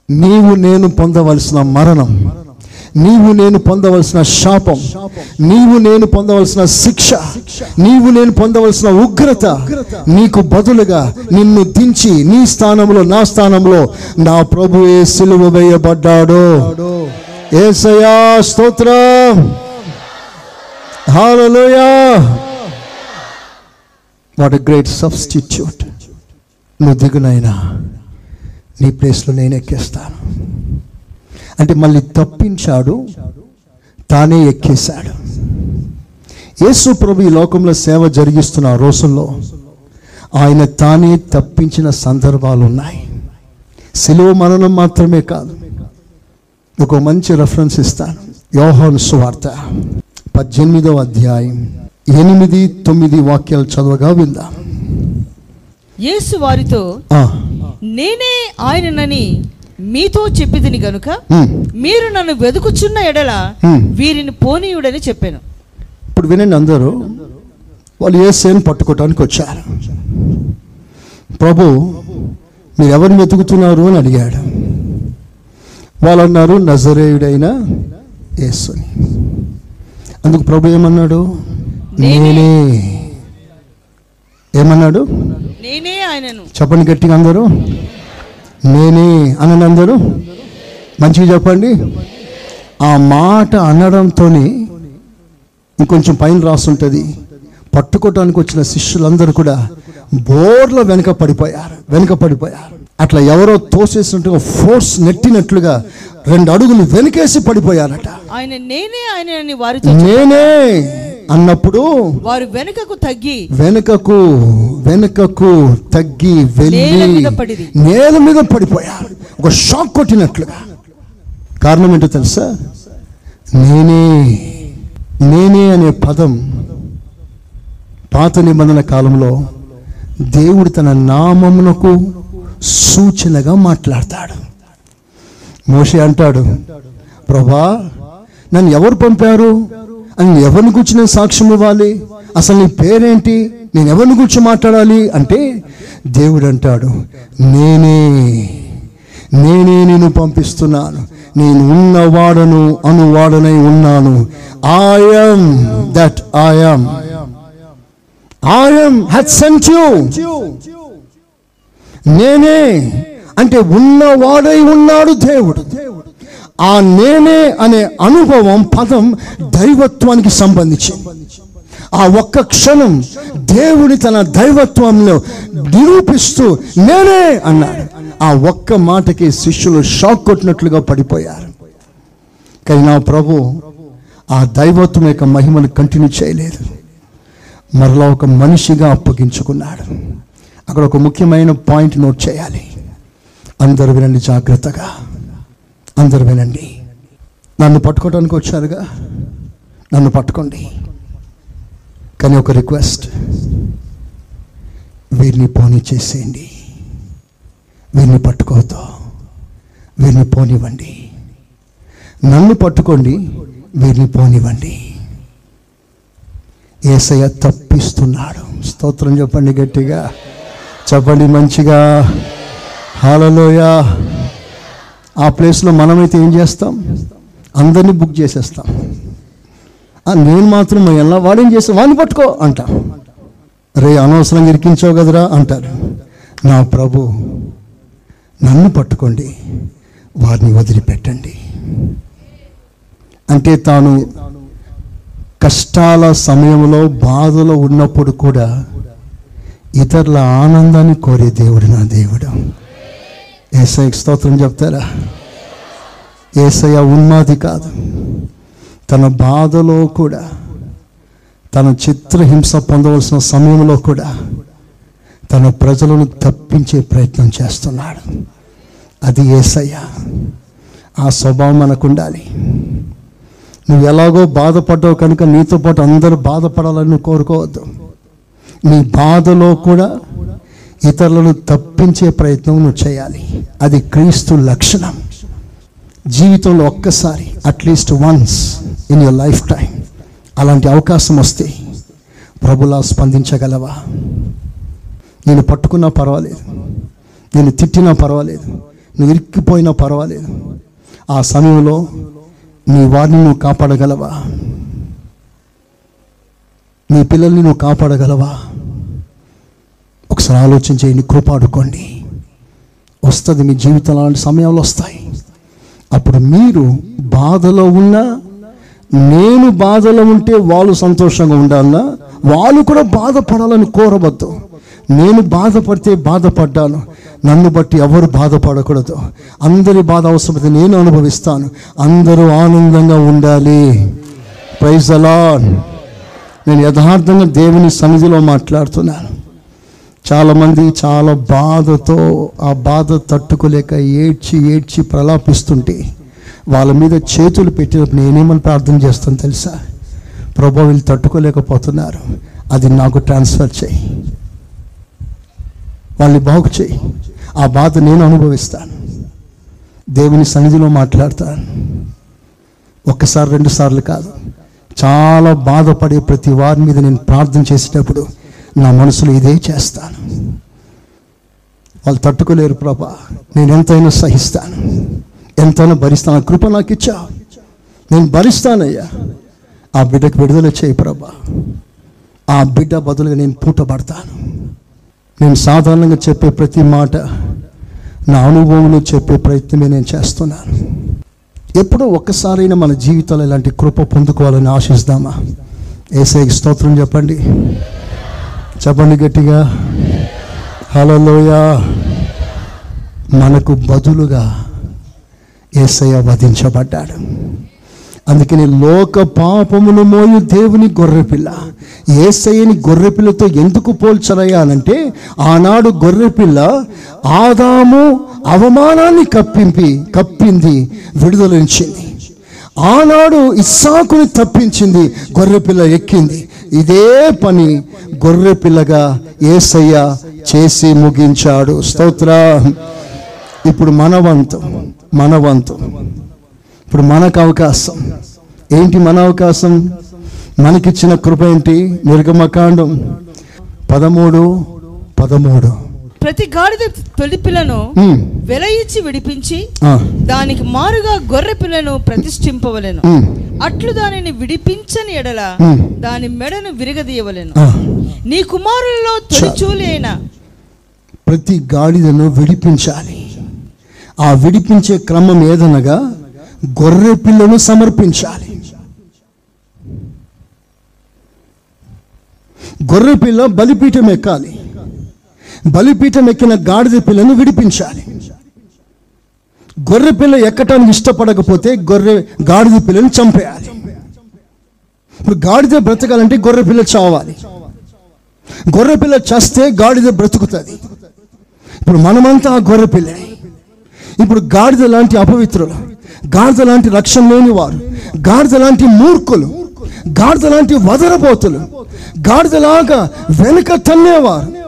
నీవు నేను పొందవలసిన మరణం నీవు నేను పొందవలసిన శాపం నీవు నేను పొందవలసిన శిక్ష నీవు నేను పొందవలసిన ఉగ్రత నీకు బదులుగా నిన్ను దించి నీ స్థానంలో నా స్థానంలో నా ప్రభువే సిలువ వేయబడ్డాడు. ఏసయా స్తోత్రం. Hallelujah what a great substitute నువ్వు దిగునైనా నీ ప్లేస్లో నేను ఎక్కేస్తాను. అంటే మళ్ళీ తప్పించాడు తానే ఎక్కేశాడు. యేసు ప్రభు ఈ లోకంలో సేవ జరిగిస్తున్న ఆ రోజుల్లో ఆయన తానే తప్పించిన సందర్భాలు ఉన్నాయి. సిలువ మరణం మాత్రమే కాదు ఒక మంచి రెఫరెన్స్ ఇస్తాను. యోహాను సువార్త పద్దెనిమిదవ అధ్యాయం ఎనిమిది తొమ్మిది వాక్యాలు చదవగా విందాం. యేసు వారితో నేనే ఆయననని మీతో చెప్పిదిని గనుక. మీరు నన్ను వెదుకుచున్న ఎడల. వీరిని పోనీయుడని చెప్పాను. ఇప్పుడు వినండి అందరూ వాళ్ళు ఏసేని పట్టుకోవటానికి వచ్చారు. ప్రభు మీరు ఎవరిని వెతుకుతున్నారు అని అడిగాడు. వాళ్ళు అన్నారు నజరేయుడైన యేసుని అందుకు ప్రభు ఏమన్నాడు? నేనే. ఏమన్నాడు? నేనే ఆయనను. చెప్పండి గట్టిగా అందరూ. నేనే అనని అందరూ. మంచిగా చెప్పండి. ఆ మాట అనడంతో ఇంకొంచెం పైన రాస్తుంటుంది పట్టుకోవటానికి వచ్చిన శిష్యులందరూ కూడా బోర్లో వెనక పడిపోయారు. వెనక పడిపోయారు. అట్లా ఎవరో తోసేసినట్టుగా ఫోర్స్ నెట్టినట్లుగా రెండు అడుగులు వెనకేసి పడిపోయారట. ఆయన నేనే ఆయనని వారితో నేనే అన్నప్పుడు వారు వెనుకకు తగ్గి వెనుకకు వెనుకకు తగ్గి వెళ్ళి. నేల మీద పడిపోయారు. ఒక షాక్ కొట్టినట్లుగా. కారణం ఏంటో తెలుసా? నేనే నేనే అనే పదం పాత నిబంధన కాలంలో దేవుడు తన నామమునకు సూచనగా మాట్లాడతాడు మోషే అంటాడు ప్రభా నన్ను ఎవరు పంపారు అని ఎవరిని గురించి నేను సాక్ష్యం ఇవ్వాలి అసలు నీ పేరేంటి నేను ఎవరిని గురించి మాట్లాడాలి అంటే దేవుడు అంటాడు నేనే నేనే నేను పంపిస్తున్నాను నేను ఉన్నవాడను అనువాడనై ఉన్నాను I'm that I'm I'm had sent you నేనే అంటే ఉన్నవాడై ఉన్నాడు దేవుడు. ఆ నేనే అనే అనుభవం పదం దైవత్వానికి సంబంధించి. ఆ ఒక్క క్షణం దేవుడి తన దైవత్వంలో నిరూపిస్తూ నేనే అన్నాడు. ఆ ఒక్క మాటకి శిష్యులు షాక్ కొట్టినట్లుగా పడిపోయారు. కానీ నా ప్రభు ఆ దైవత్వం యొక్క మహిమను కంటిన్యూ చేయలేదు. మరలా ఒక మనిషిగా అప్పగించుకున్నాడు. అక్కడ ఒక ముఖ్యమైన పాయింట్ నోట్ చేయాలి. అందరు వినండి జాగ్రత్తగా. అందరూ వినండి. నన్ను పట్టుకోవడానికి వచ్చారుగా? నన్ను పట్టుకోండి. కానీ ఒక రిక్వెస్ట్. వీరిని పోనీ చేసేయండి. వీరిని పట్టుకోవద్దు. వీరిని పోనివ్వండి. నన్ను పట్టుకోండి. వీరిని పోనివ్వండి. ఏసయ్య తప్పిస్తున్నాడు. స్తోత్రం చెప్పండి గట్టిగా. చెప్పండి మంచిగా. హాలలోయ ఆ ప్లేస్లో మనమైతే ఏం చేస్తాం? అందరినీ బుక్ చేసేస్తాం. నేను మాత్రం ఎలా వాడేం చేస్తాం వాడిని పట్టుకో అంట. రే అనవసరంగా ఇరికించావు కదరా అంటారు నా ప్రభు నన్ను పట్టుకోండి. వారిని వదిలిపెట్టండి. అంటే తాను కష్టాల సమయంలో బాధలో ఉన్నప్పుడు కూడా ఇతరుల ఆనందాన్ని కోరే దేవుడు నా దేవుడు. ఏసఐ స్తోత్రం చెప్తారా? ఏసయ్య ఉన్మాది కాదు. తన బాధలో కూడా తన చిత్రహింస పొందవలసిన సమయంలో కూడా తన ప్రజలను తప్పించే ప్రయత్నం చేస్తున్నాడు. అది ఏసయ్య. ఆ స్వభావం మనకు ఉండాలి నువ్వు ఎలాగో బాధపడ్డావు కనుక నీతో పాటు అందరూ బాధపడాలని నువ్వు కోరుకోవద్దు. నీ బాధలో కూడా ఇతరులను తప్పించే ప్రయత్నం నువ్వు చేయాలి. అది క్రీస్తు లక్షణం. జీవితంలో ఒక్కసారి at least once in your life time అలాంటి అవకాశం వస్తే ప్రభులా స్పందించగలవా? నేను పట్టుకున్నా పర్వాలేదు. నేను తిట్టినా పర్వాలేదు. నువ్వు ఇరిక్కిపోయినా పర్వాలేదు. ఆ సమయంలో నీ వారిని నువ్వు కాపాడగలవా? నీ పిల్లల్ని నువ్వు కాపాడగలవా? ఒకసారి ఆలోచన చేయండి కృపాడుకోండి వస్తుంది మీ జీవితం అలాంటి సమయాలు వస్తాయి. అప్పుడు మీరు బాధలో ఉన్నా నేను బాధలో ఉంటే వాళ్ళు సంతోషంగా ఉండాలన్నా వాళ్ళు కూడా బాధపడాలని కోరవద్దు. నేను బాధపడితే బాధపడ్డాను. నన్ను బట్టి ఎవరు బాధపడకూడదు. అందరి బాధ అవసరమైతే నేను అనుభవిస్తాను. అందరూ ఆనందంగా ఉండాలి. ప్రైజ్ అలా నేను యథార్థంగా దేవుని సన్నిధిలో మాట్లాడుతున్నాను. చాలామంది చాలా బాధతో ఆ బాధ తట్టుకోలేక ఏడ్చి ఏడ్చి ప్రలాపిస్తుంటే వాళ్ళ మీద చేతులు పెట్టినప్పుడు నేనేమని ప్రార్థన చేస్తాను తెలుసా? ప్రభు వీళ్ళు తట్టుకోలేకపోతున్నారు. అది నాకు ట్రాన్స్ఫర్ చేయి. వాళ్ళని బాగు చేయి. ఆ బాధ నేను అనుభవిస్తాను. దేవుని సన్నిధిలో మాట్లాడతాను. ఒక్కసారి రెండు సార్లు కాదు. చాలా బాధపడే ప్రతి వారి మీద నేను ప్రార్థన చేసేటప్పుడు నా మనసులో ఇదే చేస్తాను. వాళ్ళు తట్టుకోలేరు ప్రభా. నేను ఎంతైనా సహిస్తాను. ఎంతైనా భరిస్తాను. కృప నాకు ఇచ్చా నేను భరిస్తానయ్యా. ఆ బిడ్డకు విడుదల చేయి ప్రభా. ఆ బిడ్డ బదులుగా నేను పూటపడతాను. నేను సాధారణంగా చెప్పే ప్రతి మాట నా అనుభవంలో చెప్పే ప్రయత్నమే నేను చేస్తున్నాను. ఎప్పుడో ఒక్కసారైనా మన జీవితంలో ఇలాంటి కృప పొందుకోవాలని ఆశిస్తామా? ఏసైకి స్తోత్రం చెప్పండి. చెప్పండి గట్టిగా. హలోయ మనకు బదులుగా ఏసయ్య వధించబడ్డాడు అందుకని లోక పాపమును మోయు దేవుని గొర్రెపిల్ల. ఏసయ్యని గొర్రెపిల్లతో ఎందుకు పోల్చరయ్యానంటే ఆనాడు గొర్రెపిల్ల ఆదాము అవమానాన్ని కప్పింపి కప్పింది విడుదలించింది ఆనాడు ఇస్సాకుని తప్పించింది గొర్రెపిల్ల ఎక్కింది. ఇదే పని గొర్రెపిల్లగా ఏసయ్య చేసి ముగించాడు. స్తోత్ర. ఇప్పుడు మనవంతం మనవంతం. ఇప్పుడు మనకు అవకాశం. ఏంటి మన అవకాశం? మనకిచ్చిన కృప ఏంటి? నిర్గమకాండం. పదమూడు పదమూడు. ప్రతి గాడిద తొలి పిల్లను ఉమ్, వెల ఇచ్చి విడిపించి దానికి మారుగా గొర్రె పిల్లను ప్రతిష్ఠింపవలెను. అట్లు దానిని విడిపించని ఎడల. దాని మెడను విరగదీయవలెను. నీ కుమారులలో తొలిచూలి అయిన ప్రతి గాడిదను విడిపించాలి. ఆ విడిపించే క్రమం ఏదనగా గొర్రె పిల్లను సమర్పించాలి. గొర్రె పిల్ల బలిపీఠం ఎక్కాలి. బలిపీఠం ఎక్కిన గాడిద పిల్లను విడిపించాలి. గొర్రె పిల్ల ఎక్కటానికి ఇష్టపడకపోతే గొర్రె గాడిద పిల్లను చంపేయాలి. ఇప్పుడు గాడిద బ్రతకాలంటే గొర్రె పిల్ల చావాలి. గొర్రె పిల్ల చస్తే గాడిద బ్రతుకుతుంది. ఇప్పుడు మనమంతా ఆ గొర్రె పిల్లనే ఇప్పుడు గాడిద లాంటి అపవిత్రులు. గాడిద లాంటి రక్షణ లేని వారు గాడిద లాంటి మూర్ఖులు గాడిద లాంటి వదరబోతులు గాడిదలాగా వెనుక తన్నేవారు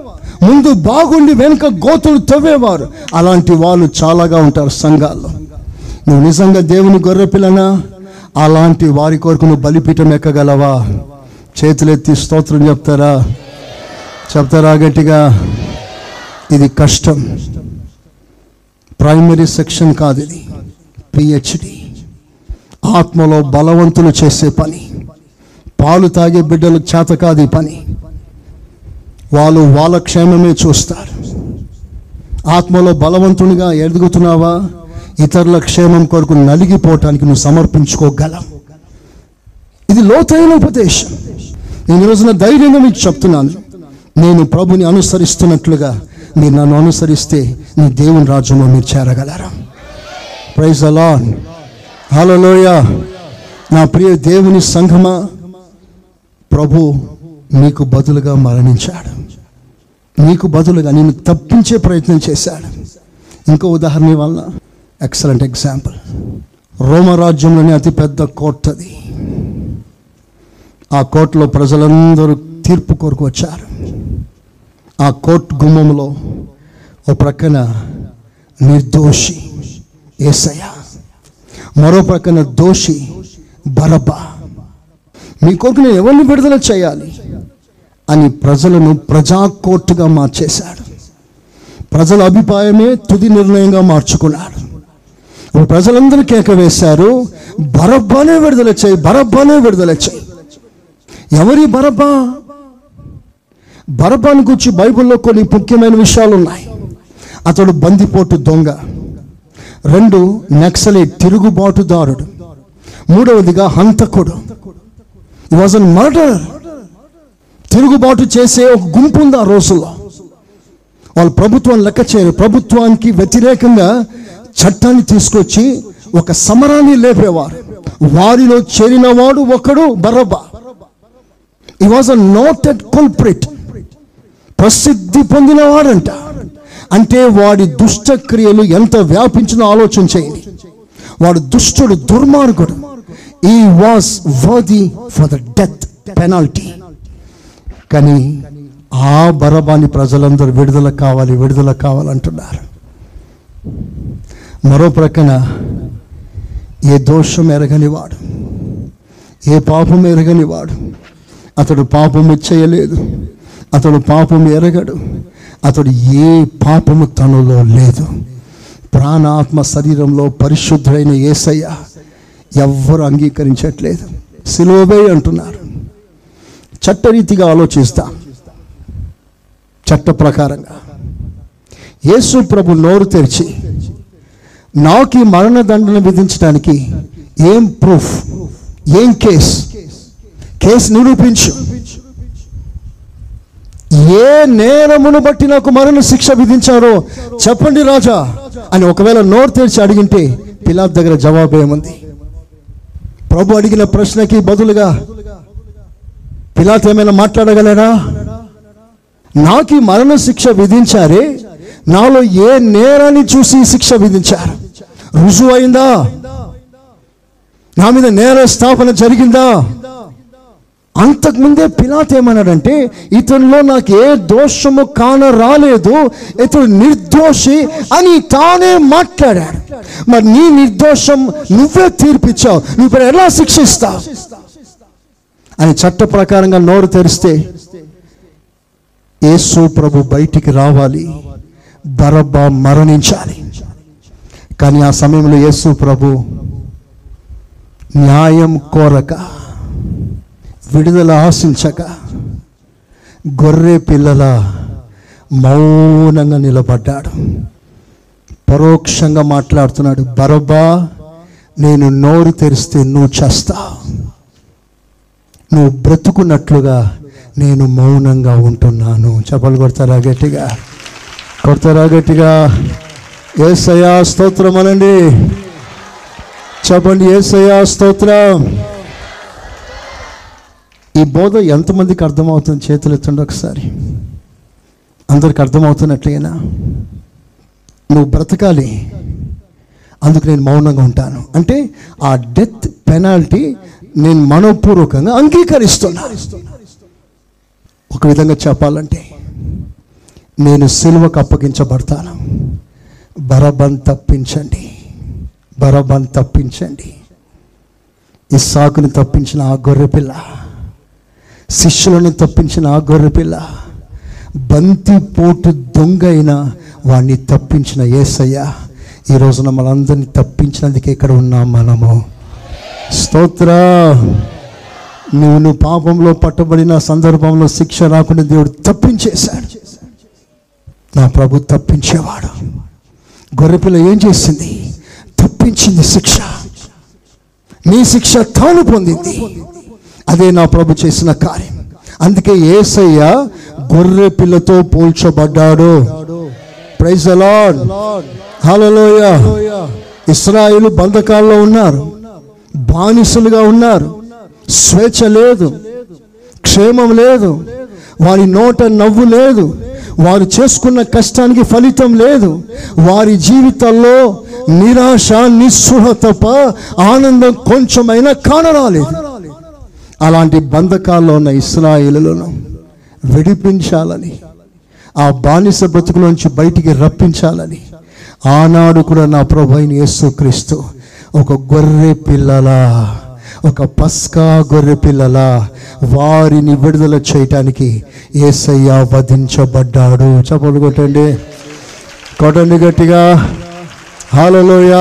ముందు బాగుండి వెనుక గోతులు తవ్వేవారు. అలాంటి వాళ్ళు చాలాగా ఉంటారు సంఘాల్లో. నువ్వు నిజంగా దేవుని గొర్రె పిల్లనా? అలాంటి వారి కొరకు నువ్వు బలిపీఠం ఎక్కగలవా? చేతులెత్తి స్తోత్రం చెప్తారా? చెప్తారా గట్టిగా? ఇది కష్టం. ప్రైమరీ సెక్షన్ కాదు ఇది. పిహెచ్డి ఆత్మలో బలవంతులు చేసే పని పాలు తాగే బిడ్డలకు చేత కాదు పని. వాళ్ళు వాళ్ళ క్షేమమే చూస్తారు. ఆత్మలో బలవంతునిగా ఎదుగుతున్నావా? ఇతరుల క్షేమం కొరకు నలిగిపోవటానికి నువ్వు సమర్పించుకోగలవు. ఇది లోతైన ఉపదేశం. నేను ఈ రోజున ధైర్యంగా మీకు చెప్తున్నాను. నేను ప్రభుని అనుసరిస్తున్నట్లుగా మీరు నన్ను అనుసరిస్తే నీ దేవుని రాజ్యంలో మీరు చేరగలరా? ప్రైజ్ హలో హలోయ నా ప్రియ దేవుని సంఘమా ప్రభు నీకు బదులుగా మరణించాడు. నీకు బదులుగా నేను తప్పించే ప్రయత్నం చేశాడు. ఇంకో ఉదాహరణ వల్ల ఎక్సలెంట్ ఎగ్జాంపుల్ రోమరాజ్యంలోని అతిపెద్ద కోర్ట్ అది. ఆ కోర్టులో ప్రజలందరూ తీర్పు కొరకు వచ్చారు. ఆ కోర్ట్ గుమ్మంలో ఓ ప్రక్కన నిర్దోషి ఏసయ్య మరో ప్రక్కన దోషి బరబ్బా. మీ కొరకు నేను ఎవరిని విడుదల చేయాలి? అని ప్రజలను ప్రజాకోర్టుగా మార్చేశాడు. ప్రజల అభిప్రాయమే తుది నిర్ణయంగా మార్చుకున్నాడు. ఇప్పుడు ప్రజలందరూ కేక వేశారు బరబ్బానే విడుదల చేయి బరబ్బానే విడుదల చేయి. ఎవరి బరబ్బా? బరబ్బాను గురించి బైబిల్లో కొన్ని ముఖ్యమైన విషయాలు ఉన్నాయి అతడు బందిపోటు దొంగ. రెండు నక్సలైట్ తిరుగుబాటుదారుడు. మూడవదిగా హంతకుడు. వాజ్ అన్ మర్డర్ తిరుగుబాటు చేసే ఒక గుంపు ఉంది ఆ రోజుల్లో. వాళ్ళు ప్రభుత్వం లెక్క చేయరు. ప్రభుత్వానికి వ్యతిరేకంగా చట్టాన్ని తీసుకొచ్చి ఒక సమరాన్ని లేపేవారు. వారిలో చేరినవాడు ఒకడు బరబ్బా. ఈ వాజ్ అ నోటెడ్ కుల్ప్రిట్ ప్రసిద్ధి పొందినవాడంట. అంటే వాడి దుష్టక్రియలు ఎంత వ్యాపించిన ఆలోచన చేయండి. వాడు దుష్టుడు దుర్మార్గుడు. He was worthy for the death penalty కానీ ఆ బరబాని ప్రజలందరూ విడుదల కావాలి విడుదల కావాలంటున్నారు. మరో ప్రక్కన ఏ దోషం ఎరగనివాడు ఏ పాపం ఎరగనివాడు అతడు పాపము చేయలేదు అతడు పాపం ఎరగడు అతడు ఏ పాపము తనలో లేదు. ప్రాణాత్మ శరీరంలో పరిశుద్ధుడైన ఏసయ్య ఎవ్వరు అంగీకరించట్లేదు. సిలువబే అంటున్నారు. చట్టరీతిగా ఆలోచిస్తా. చట్ట ప్రకారంగా. యేసు ప్రభు నోరు తెరిచి నాకు ఈ మరణదండన విధించడానికి ఏం ప్రూఫ్ ఏం కేస్ కేసు నిరూపించు. ఏ నేరమును బట్టి నాకు మరణ శిక్ష విధించారో చెప్పండి రాజా అని ఒకవేళ నోరు తెరిచి అడిగింటే పిలాత్ దగ్గర జవాబు ఏముంది? ప్రభు అడిగిన ప్రశ్నకి బదులుగా పిలాత్ ఏమైనా మాట్లాడగలరా? నాకు ఈ మరణ శిక్ష విధించారే నాలో ఏ నేరాన్ని చూసి శిక్ష విధించారు? రుజువు అయిందా నా మీద నేర స్థాపన జరిగిందా? అంతకుముందే పిలాత్ ఏమన్నాడంటే ఇతనిలో నాకు ఏ దోషము కాన రాలేదు ఇతడు నిర్దోషి అని తానే మాట్లాడాడు. మరి నీ నిర్దోషం నువ్వే తీర్పిచ్చావు నువ్వు ఇప్పుడు ఎలా శిక్షిస్తావు? అని చట్ట ప్రకారంగా నోరు తెరిస్తే యేసు ప్రభు బయటికి రావాలి బరబ్బా మరణించాలి. కానీ ఆ సమయంలో యేసు ప్రభు న్యాయం కోరక విడుదల ఆశించక గొర్రె పిల్లల మౌనంగా నిలబడ్డాడు. పరోక్షంగా మాట్లాడుతున్నాడు బరబ్బా నేను నోరు తెరిస్తే నువ్వు చేస్తా. నువ్వు బ్రతుకున్నట్లుగా నేను మౌనంగా ఉంటున్నాను. చెప్పలు కొడతారా గట్టిగా? కొడతారా గట్టిగా? ఏసయా స్తోత్రం అనండి. చెప్పండి ఏసయా స్తోత్రం. ఈ బోధ ఎంతమందికి అర్థమవుతుంది చేతులు ఎత్తండి ఒకసారి. అందరికి అర్థమవుతున్నట్లేనా నువ్వు బ్రతకాలి. అందుకు నేను మౌనంగా ఉంటాను. అంటే ఆ డెత్ పెనాల్టీ నేను మనోపూర్వకంగా అంగీకరిస్తున్నా. ఒక విధంగా చెప్పాలంటే నేను సిల్వకు అప్పగించబడతాను. బరబన్ తప్పించండి. బరబన్ తప్పించండి. ఈ సాకుని తప్పించిన ఆ గొర్రెపిల్ల శిష్యులను తప్పించిన ఆ గొర్రెపిల్ల బంతి పోటు దొంగ అయిన వాడిని తప్పించిన ఏసయ్య. ఈ రోజున మనందరినీ తప్పించినందుకే ఇక్కడ ఉన్నాం మనము. స్తోత్ర. నువ్వు నువ్వు పాపంలో పట్టబడిన సందర్భంలో శిక్ష రాకుండా దేవుడు తప్పించేశాడు. నా ప్రభు తప్పించేవాడు. గొర్రెపిల్ల ఏం చేసింది? తప్పించింది శిక్ష. నీ శిక్ష తాను పొందింది. అదే నా ప్రభు చేసిన కార్యం. అందుకే ఏసయ్య గొర్రె పిల్లతో పోల్చబడ్డాడు. ప్రైజ్ అలాడ్ హలోయ ఇస్రాయిలు బంధకాల్లో ఉన్నారు. బానిసలుగా ఉన్నారు. స్వేచ్ఛ లేదు. క్షేమం లేదు. వారి నోట నవ్వు లేదు. వారు చేసుకున్న కష్టానికి ఫలితం లేదు. వారి జీవితాల్లో నిరాశ నిస్సృహ తప్ప ఆనందం కొంచెమైనా కానరాలేదు. అలాంటి బంధకాల్లో ఉన్న ఇస్రాయిలను విడిపించాలని ఆ బానిస బ్రతుకులోంచి బయటికి రప్పించాలని ఆనాడు కూడా నా ప్రభు అయిన యేసుక్రీస్తు ఒక గొర్రె పిల్లలా ఒక పస్కా గొర్రె పిల్లలా వారిని విడుదల చేయటానికి ఏసయ్య వధించబడ్డాడు. చప్పలు కొట్టండి. కొట్టండి గట్టిగా. హాలలోయ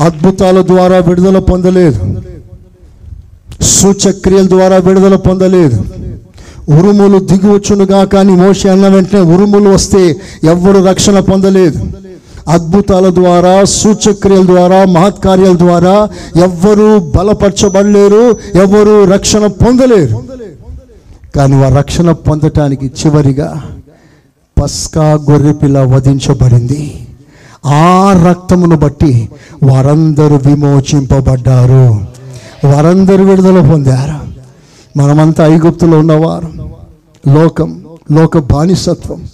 అద్భుతాల ద్వారా విడుదల పొందలేదు. సూచక్రియల ద్వారా విడుదల పొందలేదు. ఉరుములు దిగువచ్చునుగా కానీ మోషి అన్న వెంటనే ఉరుములు వస్తే ఎవ్వరు రక్షణ పొందలేదు. అద్భుతాల ద్వారా సూచక్రియల ద్వారా మహత్కార్యాల ద్వారా ఎవ్వరూ బలపరచబడలేరు ఎవ్వరు రక్షణ పొందలేరు. కానీ వారు రక్షణ పొందటానికి చివరిగా పస్కా గొర్రెపిల్ల వధించబడింది. ఆ రక్తమును బట్టి వారందరూ విమోచింపబడ్డారు. వారందరూ విడుదల పొందారు. మనమంతా ఐగుప్తులో ఉన్నవారు. లోకం లోక బానిసత్వం.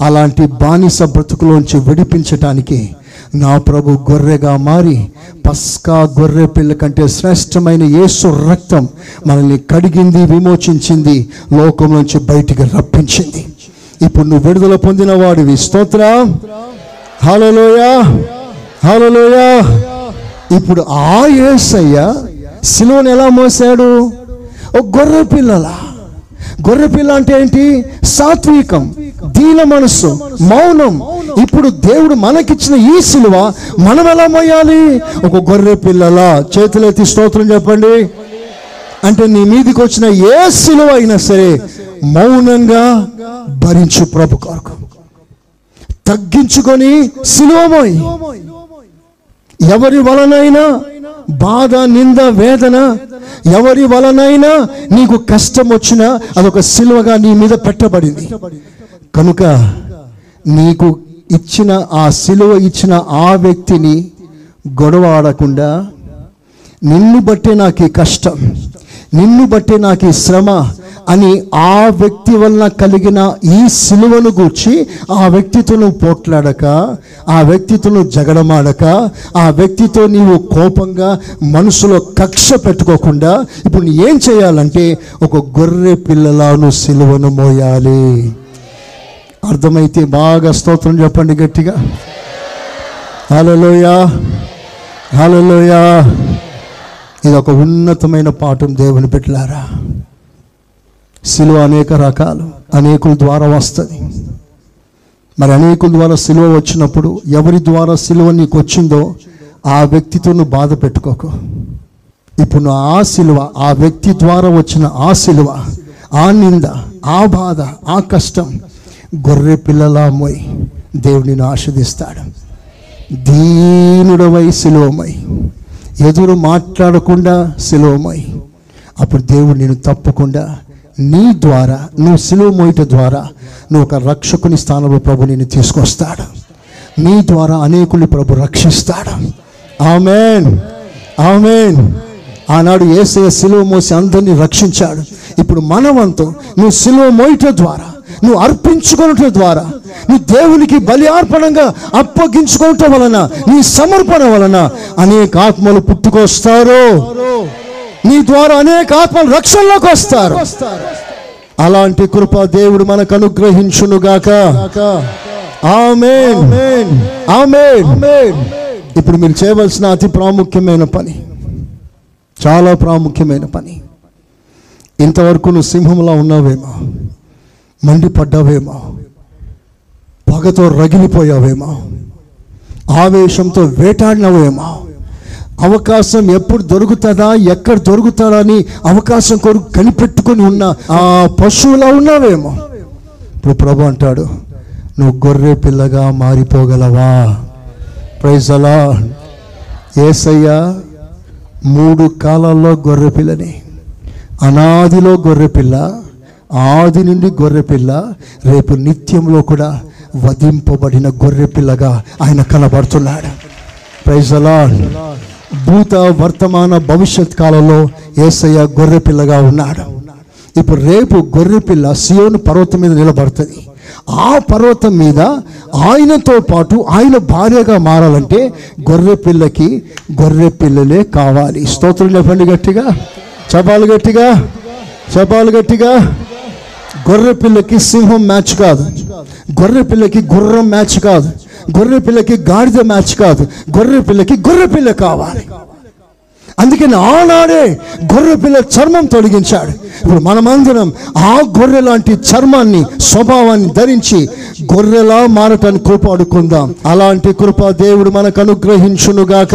అలాంటి బానిస బ్రతుకులోంచి విడిపించటానికి నా ప్రభు గొర్రెగా మారి పస్కా గొర్రె పిల్ల కంటే శ్రేష్టమైన యేసు రక్తం మనల్ని కడిగింది విమోచించింది లోకం నుంచి బయటికి రప్పించింది. ఇప్పుడు నువ్వు విడుదల పొందిన వాడివి. స్తోత్ర. హలోయ హలోయ ఇప్పుడు ఆ ఏసయ్య సిలువను ఎలా మోసాడు? ఒక గొర్రె పిల్లలా. గొర్రె పిల్ల అంటే ఏంటి? సాత్వికం దీన మనస్సు మౌనం. ఇప్పుడు దేవుడు మనకిచ్చిన ఈ సిలువ మనం ఎలా మోయాలి? ఒక గొర్రె పిల్లలా. చేతులెత్తి స్తోత్రం చెప్పండి. అంటే నీ మీదికి వచ్చిన ఏ సిలువ అయినా సరే మౌనంగా భరించు ప్రభు కొరకు. తగ్గించుకొని సిలువమోయి. ఎవరి వలనైనా బాధ నింద వేదన ఎవరి వలనైనా నీకు కష్టం వచ్చినా అదొక సిలువగా నీ మీద పెట్టబడింది. కనుక నీకు ఇచ్చిన ఆ సిలువ ఇచ్చిన ఆ వ్యక్తిని గొడవ ఆడకుండా నిన్ను బట్టే నాకు ఈ కష్టం నిన్ను బట్టే నాకు ఈ శ్రమ అని ఆ వ్యక్తి వలన కలిగిన ఈ సిలువను గూర్చి ఆ వ్యక్తితో నువ్వు పోట్లాడక ఆ వ్యక్తితో నువ్వు జగడమాడక ఆ వ్యక్తితో నీవు కోపంగా మనసులో కక్ష పెట్టుకోకుండా ఇప్పుడు నువ్వు ఏం చేయాలంటే ఒక గొర్రె పిల్లలాను సిలువను మోయాలి. అర్థమైతే బాగా స్తోత్రం చెప్పండి గట్టిగా. హలోయా హలోయా ఇది ఒక ఉన్నతమైన పాఠం దేవుని పెట్టలారా సిలువ అనేక రకాలు అనేకుల ద్వారా వస్తుంది. మరి అనేకుల ద్వారా సిలువ వచ్చినప్పుడు ఎవరి ద్వారా సిలువ నీకు వచ్చిందో ఆ వ్యక్తితో నువ్వు బాధ పెట్టుకోకు. ఇప్పుడు ఆ సిలువ ఆ వ్యక్తి ద్వారా వచ్చిన ఆ సిలువ ఆ నింద ఆ బాధ ఆ కష్టం గొర్రె పిల్లలా మోయి దేవుడిని ఆస్వాదిస్తాడు దీనుడవై సిలువమై ఎదురు మాట్లాడకుండా సిలువమై అప్పుడు దేవుడు నేను తప్పకుండా నీ ద్వారా నువ్వు సిలువ మోయట ద్వారా నువ్వు ఒక రక్షకుని స్థానంలో ప్రభు నేను తీసుకొస్తాడు. నీ ద్వారా అనేకుల్ని ప్రభు రక్షిస్తాడు. ఆమెన్. ఆమెన్. ఆనాడు ఏసయ సిలువ మోసి అందరినీ రక్షించాడు. ఇప్పుడు మనవంతు నువ్వు సిలువ మోయట ద్వారా నువ్వు అర్పించుకోవటం ద్వారా నువ్వు దేవునికి బలి అర్పణంగా అప్పగించుకోవటం వలన నీ సమర్పణ వలన అనేక ఆత్మలు పుట్టుకొస్తారు. నీ ద్వారా అనేక ఆత్మలు రక్షణలోకి వస్తారు. అలాంటి కృప దేవుడు మనకు అనుగ్రహించునుగాక. ఆమేన్. ఆమేన్. ఇప్పుడు మీరు చేయవలసిన అతి ప్రాముఖ్యమైన పని చాలా ప్రాముఖ్యమైన పని. ఇంతవరకు నువ్వు సింహంలా ఉన్నావేమో మండిపడ్డావేమో పగతో రగిలిపోయావేమో ఆవేశంతో వేటాడినవేమో అవకాశం ఎప్పుడు దొరుకుతుందా ఎక్కడ దొరుకుతుందా అని అవకాశం కొరకు కనిపెట్టుకొని ఉన్న ఆ పశువులా ఉన్నావేమో. ఇప్పుడు ప్రభు అంటాడు నువ్వు గొర్రె పిల్లగా మారిపోగలవా? ప్రైజ్ అలా ఏసయ్యా మూడు కాలాల్లో గొర్రె పిల్లని అనాదిలో గొర్రె పిల్ల ఆది నుండి గొర్రె పిల్ల రేపు నిత్యంలో కూడా వధింపబడిన గొర్రె పిల్లగా ఆయన కనబడుతున్నాడు. ప్రైజ్ అలా భూత వర్తమాన భవిష్యత్ కాలంలో ఏసయ్య గొర్రె పిల్లగా ఉన్నాడు. ఇప్పుడు రేపు గొర్రె పిల్ల సియోను పర్వతం మీద నిలబడుతుంది. ఆ పర్వతం మీద ఆయనతో పాటు ఆయన భార్యగా మారాలంటే గొర్రె పిల్లకి గొర్రె పిల్లలే కావాలి. స్తోత్రం చెప్పండి గట్టిగా. చెప్పాలి గట్టిగా. చెప్పాలి గట్టిగా. గొర్రె పిల్లకి సింహం మ్యాచ్ కాదు. గొర్రె పిల్లకి గుర్రం మ్యాచ్ కాదు. గొర్రె పిల్లకి గాడిద మ్యాచ్ కాదు గొర్రె పిల్లకి గొర్రె పిల్ల కావాలి. అందుకని ఆనాడే గొర్రె పిల్ల చర్మం తొలగించాడు. ఇప్పుడు మనమందరం ఆ గొర్రె లాంటి చర్మాన్ని స్వభావాన్ని ధరించి గొర్రెలా మారటాన్ని కృప అడుకుందాం అలాంటి కృప దేవుడు మనకు అనుగ్రహించునుగాక.